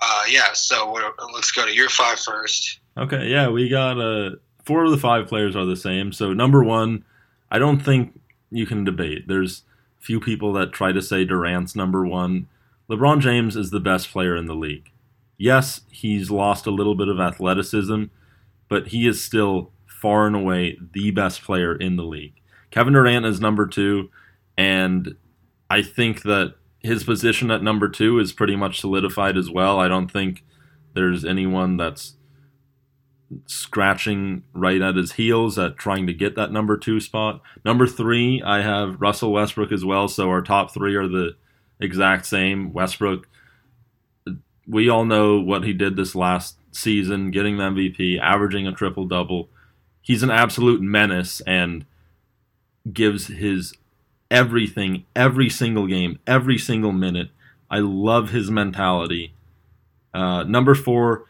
uh, yeah. So let's go to your five first. Okay, yeah, we got uh, four of the five players are the same. So number one, I don't think you can debate. There's few people that try to say Durant's number one. LeBron James is the best player in the league. Yes, he's lost a little bit of athleticism, but he is still far and away the best player in the league. Kevin Durant is number two, and I think that his position at number two is pretty much solidified as well. I don't think there's anyone that's scratching right at his heels at trying to get that number two spot. Number three, I have Russell Westbrook as well. So our top three are the exact same. Westbrook, we all know what he did this last season, getting the MVP, averaging a triple double. He's an absolute menace and gives his everything, every single game, every single minute. I love his mentality. Uh, number four,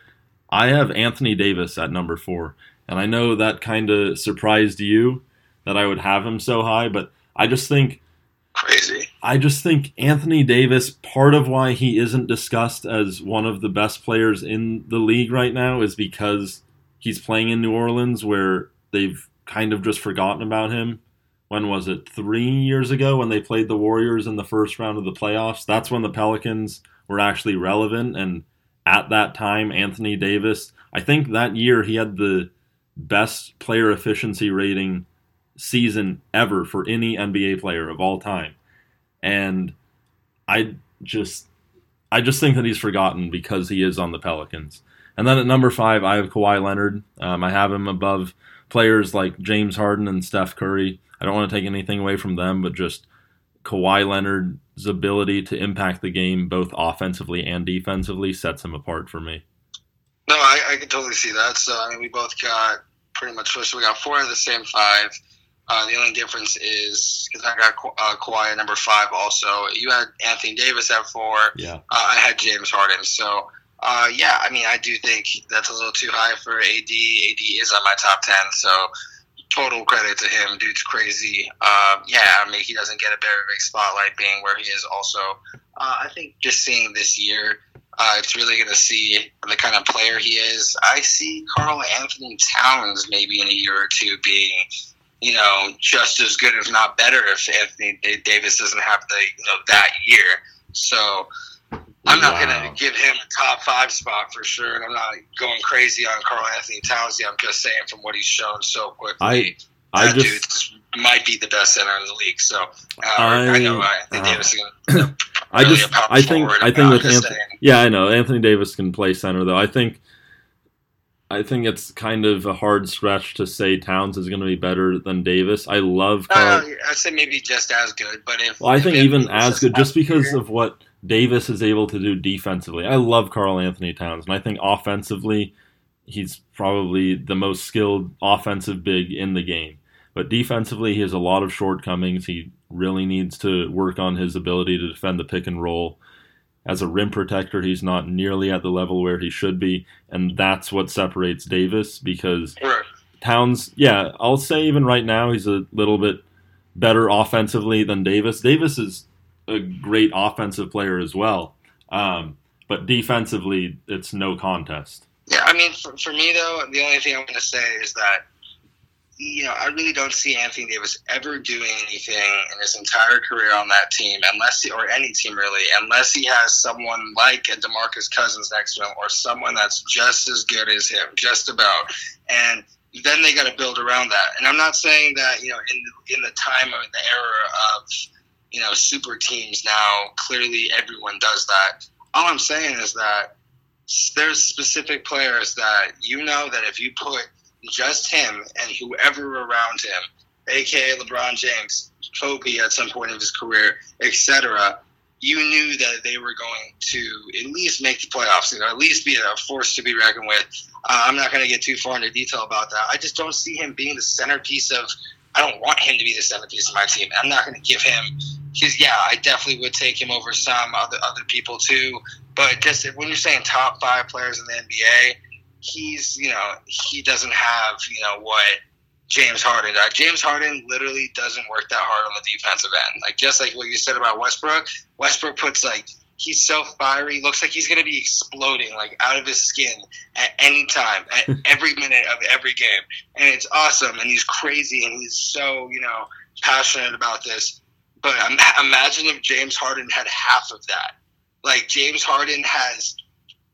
I have Anthony Davis at number four. And I know that kind of surprised you that I would have him so high, but I just think crazy. I just think Anthony Davis, part of why he isn't discussed as one of the best players in the league right now is because he's playing in New Orleans where they've kind of just forgotten about him. When was it? Three years ago when they played the Warriors in the first round of the playoffs. That's when the Pelicans were actually relevant. And at that time, Anthony Davis, I think that year he had the best player efficiency rating season ever for any NBA player of all time. And I just I just think that he's forgotten because he is on the Pelicans. And then at number five, I have Kawhi Leonard. Um, I have him above players like James Harden and Steph Curry. I don't want to take anything away from them, but just Kawhi Leonard's ability to impact the game both offensively and defensively sets him apart for me. No, I, I can totally see that. So I mean, we both got pretty much so we got four of the same five. Uh, the only difference is because I got uh, Kawhi at number five. Also, you had Anthony Davis at four. Yeah, uh, I had James Harden. So, uh, yeah, I mean, I do think that's a little too high for AD. AD is on my top ten. So, total credit to him. Dude's crazy. Uh, yeah, I mean, he doesn't get a very big spotlight being where he is. Also, uh, I think just seeing this year. Uh, it's really going to see the kind of player he is. I see Karl Anthony Towns maybe in a year or two being you know, just as good, if not better, if Anthony Davis doesn't have the, you know, that year. So I'm not wow. going to give him a top five spot for sure, and I'm not going crazy on Karl Anthony Towns. I'm just saying from what he's shown so quickly, I, I that just dude might be the best center in the league. So uh, I, I, know Anthony uh, Davis is going to. I just, I think, I think with Anthony, yeah, I know Anthony Davis can play center though. I think I think it's kind of a hard stretch to say Towns is going to be better than Davis. I love Karl. Uh, I'd say maybe just as good, but if well, I think even as good, just because of what Davis is able to do defensively. I love Karl Anthony Towns, and I think offensively, he's probably the most skilled offensive big in the game. But defensively, he has a lot of shortcomings. He really needs to work on his ability to defend the pick and roll. As a rim protector, he's not nearly at the level where he should be, and that's what separates Davis because Right. Towns, yeah, I'll say even right now he's a little bit better offensively than Davis. Davis is a great offensive player as well, um, but defensively, it's no contest. Yeah, I mean, for, for me though, the only thing I'm going to say is that you know I really don't see Anthony Davis ever doing anything in his entire career on that team, unless he, or any team really, unless he has someone like a Demarcus Cousins next to him, or someone that's just as good as him, just about, and then they got to build around that. And I'm not saying that you know in in the time of the era of you know super teams now, clearly everyone does that. All I'm saying is that there's specific players that you know that if you put just him and whoever around him, aka LeBron James, Kobe at some point of his career, etc., you knew that they were going to at least make the playoffs, you know, at least be a force to be reckoned with. Uh, I'm not going to get too far into detail about that. I just don't see him being the centerpiece of. I don't want him to be the centerpiece of my team. I'm not going to give him. Because yeah, I definitely would take him over some other other people too. But just when you're saying top five players in the NBA, he's you know he doesn't have you know what James Harden does. James Harden literally doesn't work that hard on the defensive end. Like just like what you said about Westbrook, Westbrook puts like he's so fiery, looks like he's gonna be exploding like out of his skin at any time, at every minute of every game, and it's awesome. And he's crazy, and he's so you know passionate about this. But imagine if James Harden had half of that. Like James Harden has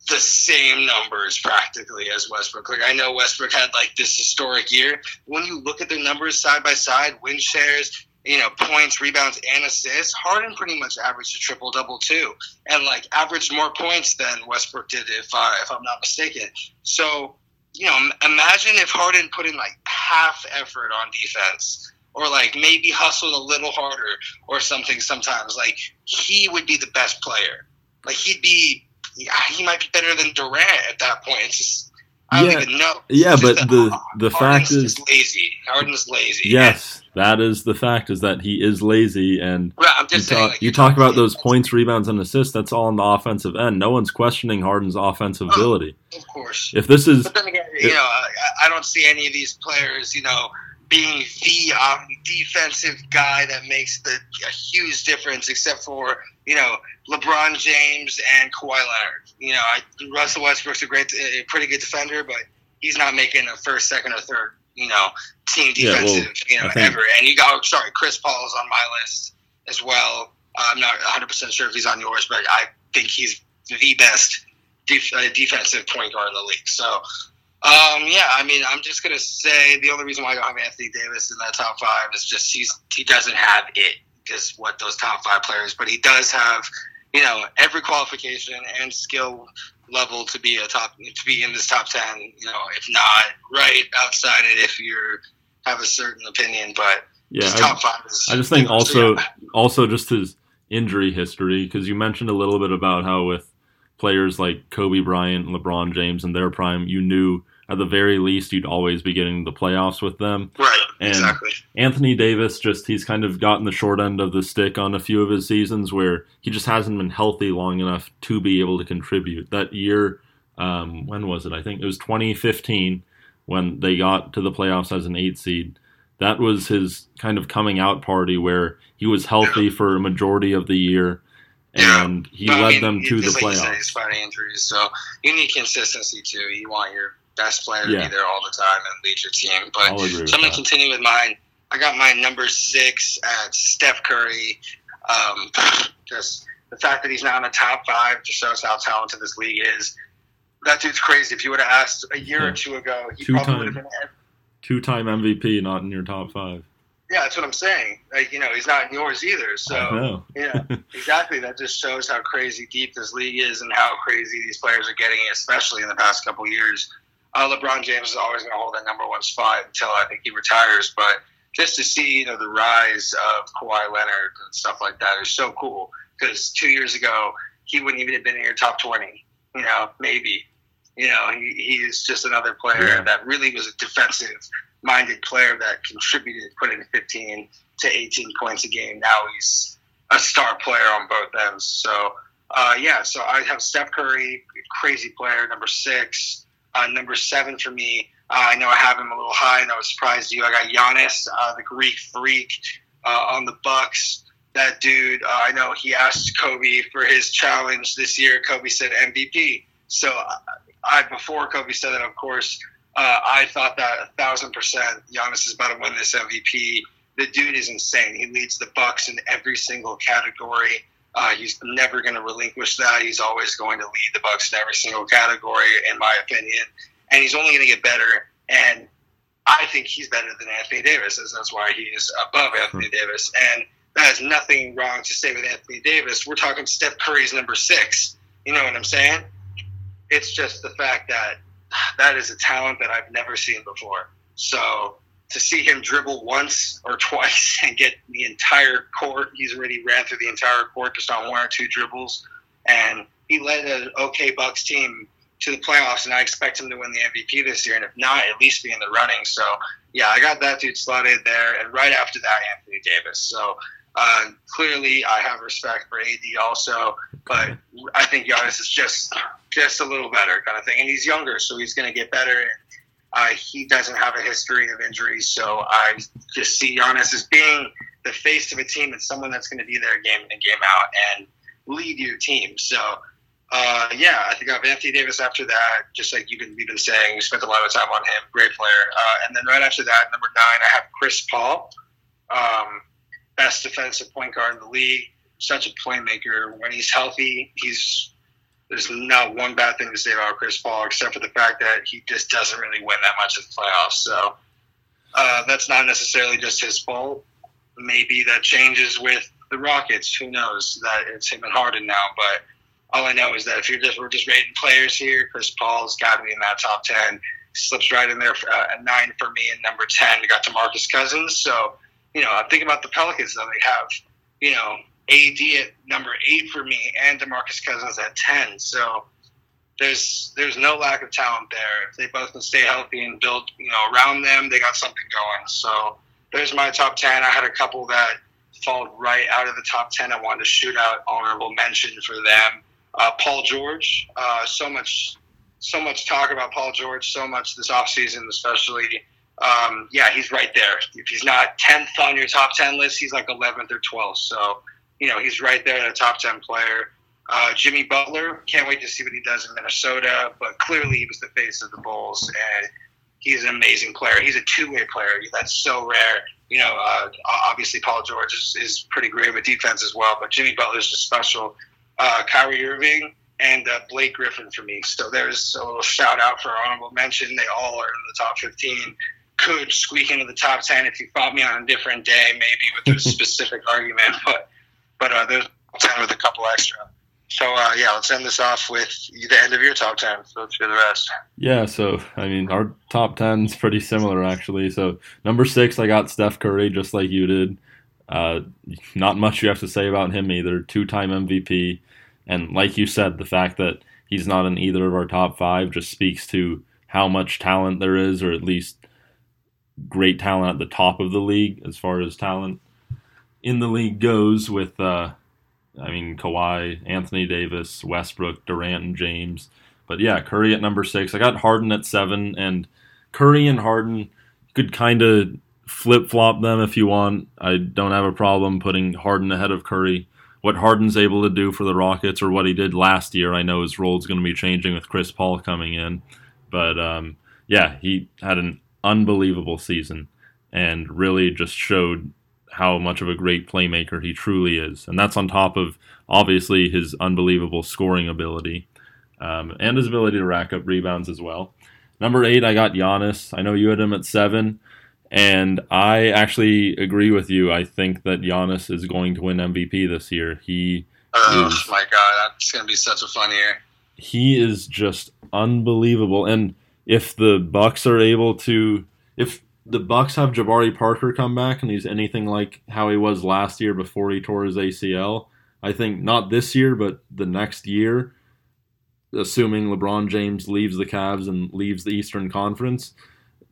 the same numbers practically as Westbrook. Like I know Westbrook had like this historic year. When you look at their numbers side by side, win shares, you know, points, rebounds, and assists, Harden pretty much averaged a triple double too, and like averaged more points than Westbrook did, if I if I'm not mistaken. So you know, imagine if Harden put in like half effort on defense. Or like maybe hustled a little harder or something sometimes. Like he would be the best player. Like he'd be he might be better than Durant at that point. It's just I don't Yeah. even know. Yeah, but that the the Harden's fact is, lazy. Harden's lazy. yes, that is the fact is that he is lazy, and Right, I'm you saying. talk like, you talk about those points, rebounds, and assists. That's all on the offensive end. No one's questioning Harden's offensive Oh. ability. Of course. If this is But then again, you know, I, I don't see any of these players, you know, being the um, defensive guy that makes the a huge difference, except for you know LeBron James and Kawhi Leonard. You know, I, Russell Westbrook's a great, a pretty good defender, but he's not making a first, second, or third, you know, team Yeah, well, defensive, you know, think- ever. And you got, sorry, Chris Paul is on my list as well. I'm not 100 percent sure if he's on yours, but I think he's the best def- uh, defensive point guard in the league. So. Um, yeah, I mean, I'm just gonna say the only reason why I don't have Anthony Davis in that top five is just he's he doesn't have it, just what those top five players, but he does have, you know, every qualification and skill level to be a top to be in this top ten. You know, if not right outside it, if you have a certain opinion, but yeah, just I- top five is. I just think so, also yeah. also just his injury history because you mentioned a little bit about how with players like Kobe Bryant and LeBron James in their prime, you knew at the very least you'd always be getting the playoffs with them. right, and- exactly. Anthony Davis just he's kind of gotten the short end of the stick on a few of his seasons where he just hasn't been healthy long enough to be able to contribute. That year, um, when was it? I think it was 2015 when they got to the playoffs as an eight seed. That was his kind of coming out party where he was healthy for a majority of the year Yeah. and he But, I led mean, them to the like playoffs. he's fighting injuries, so you need consistency too. You want your best player to Yeah. be there all the time and lead your team. But I'll agree with so I'm gonna continue with mine. I got my number six at Steph Curry. Um, just the fact that he's not in the top five just shows how talented this league is. That dude's crazy. If you would have asked a year Yeah. or two ago, he Two probably would have been. Two-time MVP, not in your top five. Yeah, that's what I'm saying. Like you know, he's not in yours either. So Yeah, exactly. That just shows how crazy deep this league is and how crazy these players are getting, especially in the past couple years. Uh, LeBron James is always going to hold that number one spot until I think he retires. But just to see you know the rise of Kawhi Leonard and stuff like that is so cool. Because two years ago he wouldn't even have been in your top twenty. You know, maybe. You know, he, he's just another player Yeah. that really was a defensive minded player that contributed, put in 15 to 18 points a game. Now he's a star player on both ends. So, uh, yeah, so I have Steph Curry, crazy player, number six. Uh, number seven for me, uh, I know I have him a little high, and I was surprised you. I got Giannis, uh, the Greek freak, uh, on the Bucks. That dude, uh, I know he asked Kobe for his challenge this year. Kobe said MVP. So, I, before Kobe said that, of course, uh, I thought that a thousand percent Giannis is about to win this MVP. The dude is insane. He leads the Bucks in every single category. Uh, he's never going to relinquish that. He's always going to lead the Bucks in every single category, in my opinion. And he's only going to get better. And I think he's better than Anthony Davis, and that's why he is above Anthony Davis. And that has nothing wrong to say with Anthony Davis. We're talking Steph Curry's number six. You know what I'm saying? It's just the fact that that is a talent that I've never seen before. So to see him dribble once or twice and get the entire court, he's already ran through the entire court just on one or two dribbles, and he led an okay Bucks team to the playoffs, and I expect him to win the MVP this year, and if not, at least be in the running. So yeah, I got that dude slotted there, and right after that, Anthony Davis. So. Uh, clearly, I have respect for AD also, but I think Giannis is just just a little better kind of thing, and he's younger, so he's going to get better. And uh, he doesn't have a history of injuries, so I just see Giannis as being the face of a team and someone that's going to be there game in and game out and lead your team. So, uh, yeah, I think I have Anthony Davis after that, just like you've been, you've been saying. We spent a lot of time on him, great player. Uh, and then right after that, number nine, I have Chris Paul, um, best defensive point guard in the league, such a playmaker. When he's healthy, he's there's not one bad thing to say about Chris Paul, except for the fact that he just doesn't really win that much in the playoffs. So uh, that's not necessarily just his fault. Maybe that changes with the Rockets. Who knows? That it's him and Harden now. But all I know is that if you're just we're just rating players here, Chris Paul's got to be in that top ten. Slips right in there for, uh, at nine for me, and number ten we got Demarcus Cousins. So you know, I'm thinking about the Pelicans. Though they have you know AD at number eight for me, and Demarcus Cousins at ten. So there's there's no lack of talent there. If they both can stay healthy and build, you know, around them, they got something going. So there's my top ten. I had a couple that fall right out of the top ten. I wanted to shoot out honorable mention for them. Uh, Paul George, uh, so much so much talk about Paul George, so much this offseason, especially. Um, yeah, he's right there. If he's not 10th on your top 10 list, he's like 11th or 12th. So, you know, he's right there, in a top 10 player. Uh, Jimmy Butler, can't wait to see what he does in Minnesota, but clearly he was the face of the Bulls, and he's an amazing player. He's a two way player. That's so rare. You know, uh, obviously Paul George is, is pretty great with defense as well, but Jimmy Butler's just special. Uh, Kyrie Irving and uh, Blake Griffin for me. So there's a little shout out for honorable mention. They all are in the top 15. Could squeak into the top 10 if you fought me on a different day, maybe with a specific argument, but but uh, there's 10 with a couple extra. So uh, yeah, let's end this off with the end of your top 10. So let's do the rest. Yeah, so I mean, our top 10 is pretty similar actually. So number six, I got Steph Curry, just like you did. Uh, not much you have to say about him either. Two-time MVP, and like you said, the fact that he's not in either of our top five just speaks to how much talent there is, or at least great talent at the top of the league as far as talent in the league goes. With uh, I mean, Kawhi, Anthony Davis, Westbrook, Durant, and James. But yeah, Curry at number six. I got Harden at seven, and Curry and Harden could kind of flip flop them if you want. I don't have a problem putting Harden ahead of Curry. What Harden's able to do for the Rockets, or what he did last year, I know his role is going to be changing with Chris Paul coming in. But um, yeah, he had an unbelievable season and really just showed how much of a great playmaker he truly is. And that's on top of obviously his unbelievable scoring ability um, and his ability to rack up rebounds as well. Number eight, I got Giannis. I know you had him at seven, and I actually agree with you. I think that Giannis is going to win MVP this year. He Oh Is- my god, that's gonna be such a fun year. he is just unbelievable. And if the Bucks are able to, if the Bucks have Jabari Parker come back and he's anything like how he was last year before he tore his ACL, I think not this year, but the next year, assuming LeBron James leaves the Cavs and leaves the Eastern Conference,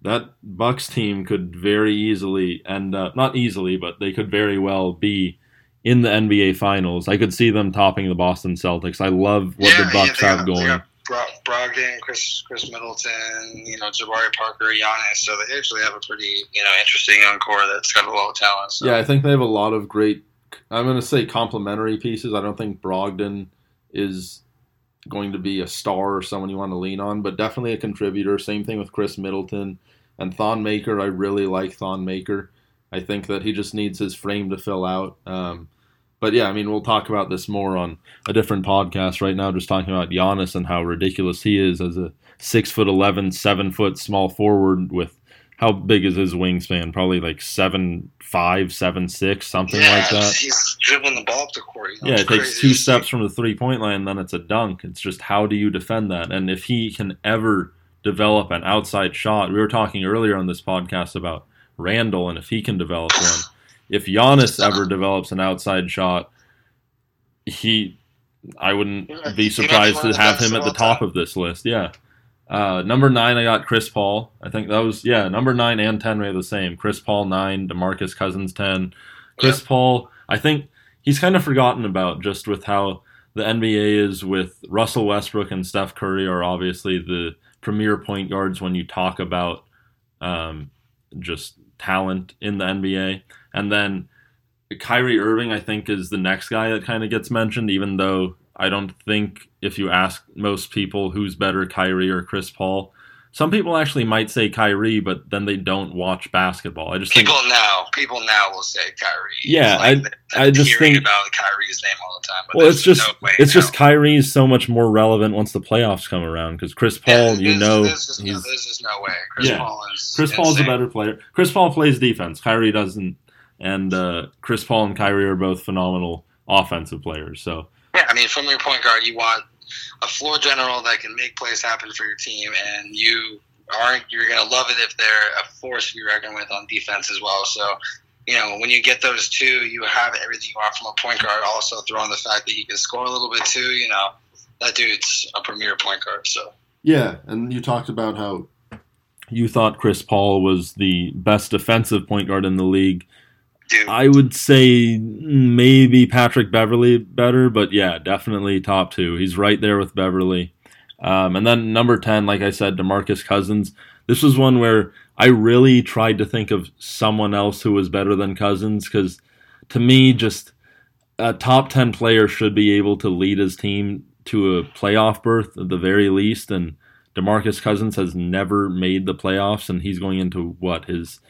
that Bucks team could very easily and up not easily, but they could very well be in the NBA Finals. I could see them topping the Boston Celtics. I love what Yeah, the Bucks yeah, have going. got Brogdon, Chris Khris Middleton, you know, Jabari Parker, Giannis. So they actually have a pretty, you know, interesting young core that's got a lot of talent. So. Yeah, I think they have a lot of great. I'm going to say complementary pieces. I don't think Brogdon is going to be a star or someone you want to lean on, but definitely a contributor. Same thing with Khris Middleton and Thon Maker. I really like Thon Maker. I think that he just needs his frame to fill out. Um, but yeah, I mean, we'll talk about this more on a different podcast right now. Just talking about Giannis and how ridiculous he is as a six foot eleven, seven foot small forward with how big is his wingspan? Probably like seven five, seven six, something yeah, like that. he's dribbling the ball up the court. You know, Yeah, it takes two steps from the three point line, then it's a dunk. It's just how do you defend that? And if he can ever develop an outside shot, we were talking earlier on this podcast about Randle, and if he can develop one, if Giannis ever develops an outside shot, he, I wouldn't be he might be surprised to have him at the top of this list. Yeah. Uh, number nine, I got Chris Paul. I think that was yeah. Number nine and ten were the same. Chris Paul nine, Demarcus Cousins ten. Chris Paul, I think he's kind of forgotten about just with how the NBA is with Russell Westbrook and Steph Curry are obviously the premier point guards when you talk about um, just talent in the NBA. And then Kyrie Irving, I think, is the next guy that kind of gets mentioned, even though I don't think if you ask most people who's better, Kyrie or Chris Paul, some people actually might say Kyrie, but then they don't watch basketball. I just think People now, people now will say Kyrie. Yeah, like I- I just think- about Kyrie's name all the time. But Well, it's just no way it's now. just Kyrie's so much more relevant once the playoffs come around because Chris Paul, Yeah, you know, there's just, no, there's just no way. Chris Yeah. Paul is Chris Paul's a better player. Chris Paul plays defense. Kyrie doesn't, and uh, Chris Paul and Kyrie are both phenomenal offensive players. So Yeah, I mean, from your point guard, you want a floor general that can make plays happen for your team, and you aren't. You're gonna love it if they're a force to be reckoned with on defense as well. So, you know, when you get those two, you have everything you want from a point guard. Also, throw in the fact that he can score a little bit too. You know, that dude's a premier point guard. So, yeah, and you talked about how you thought Chris Paul was the best defensive point guard in the league. Dude, I would say maybe Patrick Beverley better, but yeah, definitely top two. He's right there with Beverley. Um, and then number 10, like I said, Demarcus Cousins. This was one where I really tried to think of someone else who was better than Cousins because to me, just a top 10 player should be able to lead his team to a playoff berth at the very least. And Demarcus Cousins has never made the playoffs, and he's going into what, his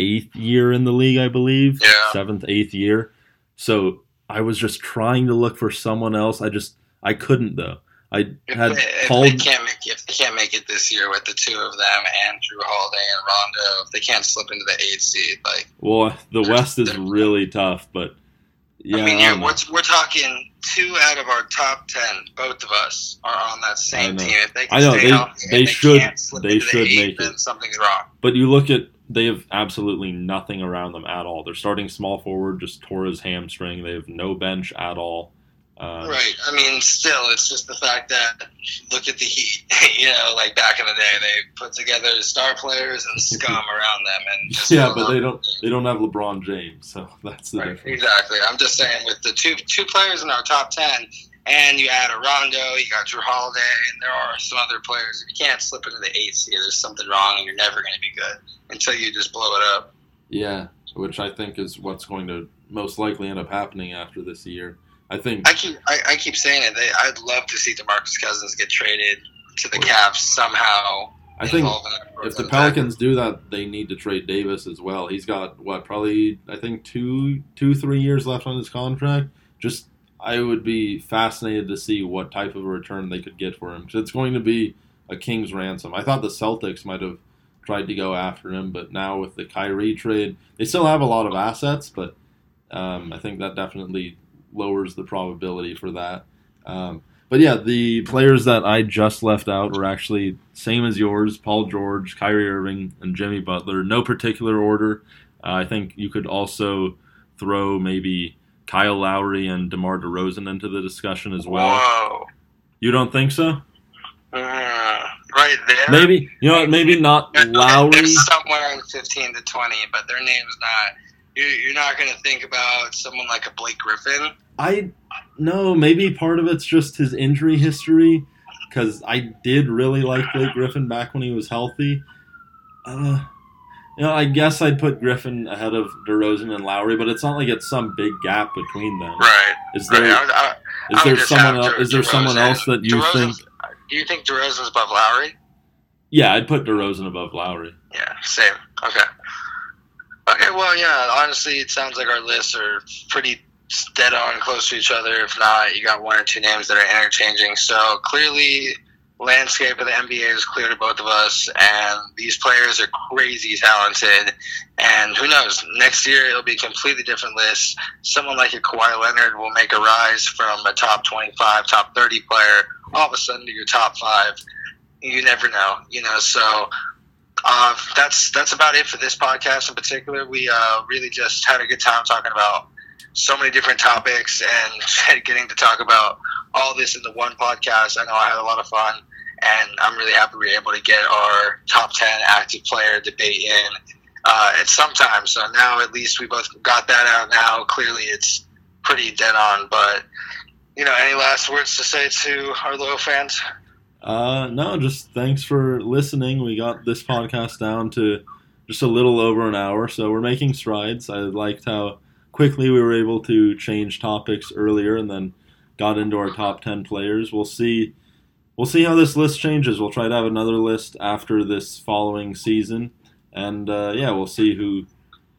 eighth year in the league, I believe. Yeah. Seventh, eighth year. So I was just trying to look for someone else. I just I couldn't though. I if, had they, if they can't make if they can't make it this year with the two of them and Jrue Holiday and Rondo, if they can't slip into the eighth seed, like. well, the West is really tough, but yeah, I mean, I you're, don't know. we're, we're talking two out of our top ten. Both of us are on that same team. If they can I know, stay they- healthy and they should- can't slip they into should the make then it. something's wrong. but you look at they have absolutely nothing around them at all. They're starting small forward just tore his hamstring. They have no bench at all. Uh, right. I mean, still, it's just the fact that look at the Heat. you know, like back in the day, they put together star players and scum around them, and Yeah, but they don't they don't have LeBron James, so that's the Right, difference. exactly. I'm just saying with the two two players in our top ten, and you add a Rondo, you got Jrue Holiday, and there are some other players. If you can't slip into the eighth seed, there's something wrong, and you're never going to be good until you just blow it up. Yeah, which I think is what's going to most likely end up happening after this year. I think I keep I, I keep saying it. They, I'd love to see Demarcus Cousins get traded to the Cavs somehow. I think involved in that if the. Pelicans do that, they need to trade Davis as well. He's got what probably I think two two three years left on his contract. Just I would be fascinated to see what type of a return they could get for him because it's going to be a king's ransom. I thought the Celtics might have tried to go after him, but now with the Kyrie trade, they still have a lot of assets, but um, I think that definitely lowers the probability for that. Um, but yeah, the players that I just left out were actually same as yours: Paul George, Kyrie Irving, and Jimmy Butler. No particular order. Uh, I think you could also throw maybe Kyle Lowry and DeMar DeRozan into the discussion as well. Whoa. You don't think so? Mm, right there. Maybe you know? Maybe not They're- Lowry. They're somewhere in 15 to 20, but their name's not. You, you're not going to think about someone like a Blake Griffin. I no, maybe part of it's just his injury history because I did really like Blake Griffin back when he was healthy. Uh, you know, I guess I'd put Griffin ahead of DeRozan and Lowry, but it's not like it's some big gap between them. Right. Is Right. there I I- is I there someone else? Is there someone else that you think? Do you think DeRozan's above Lowry? Yeah, I'd put DeRozan above Lowry. Yeah, same. Okay. Okay, well, yeah, honestly, it sounds like our lists are pretty dead on close to each other. If not, you got one or two names that are interchanging. So clearly, landscape of the NBA is clear to both of us, and these players are crazy talented. And who knows, next year it'll be a completely different list. Someone like a Kawhi Leonard will make a rise from a top 25, top 30 player all of a sudden to your top five. You never know, you know, so uh, that's that's about it for this podcast in particular. We uh, really just had a good time talking about so many different topics and getting to talk about all this in the one podcast. I know I had a lot of fun, and I'm really happy we were able to get our top ten active player debate in uh, at some time. So now at least we both got that out. Now clearly it's pretty dead on. But you know, any last words to say to our loyal fans? Uh, no, just thanks for listening. We got this podcast down to just a little over an hour, so we're making strides. I liked how quickly we were able to change topics earlier and then got into our top 10 players. We'll see we'll see how this list changes. We'll try to have another list after this following season. And uh, yeah, we'll see who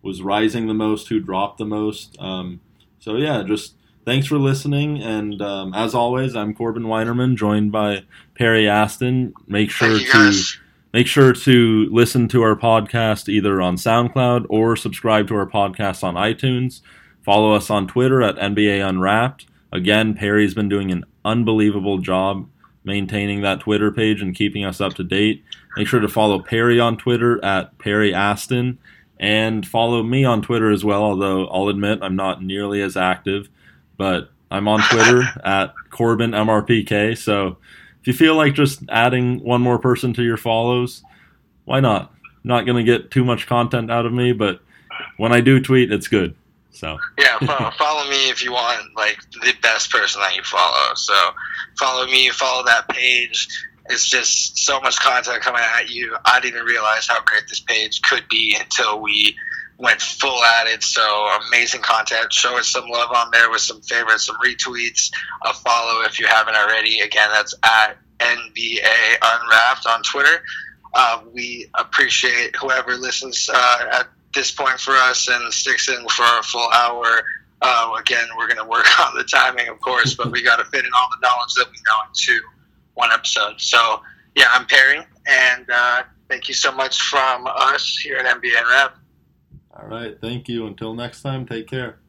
was rising the most, who dropped the most. Um, so yeah, just thanks for listening. And um, as always, I'm Corbin Weinerman, joined by Perry Aston. Make sure to guys. make sure to listen to our podcast either on SoundCloud or subscribe to our podcast on iTunes. Follow us on Twitter at NBA Unwrapped. Again, Perry's been doing an unbelievable job maintaining that Twitter page and keeping us up to date. Make sure to follow Perry on Twitter at Perry Aston and follow me on Twitter as well, although I'll admit I'm not nearly as active, but I'm on Twitter at Corbin MRPK. So if you feel like just adding one more person to your follows, why not? Not going to get too much content out of me, but when I do tweet, it's good. So Yeah, follow, follow me if you want like the best person that you follow. So follow me, follow that page. It's just so much content coming at you. I didn't even realize how great this page could be until we went full at it. So amazing content. Show us some love on there with some favorites, some retweets, a follow if you haven't already. Again, that's at NBA Unwrapped on Twitter. Uh, we appreciate whoever listens uh, at this point for us and sticks in for a full hour. Uh, again, we're going to work on the timing, of course, but we got to fit in all the knowledge that we know into one episode. So, yeah, I'm Perry, and uh, thank you so much from us here at NBA Rep. all right, thank you. Until next time, take care.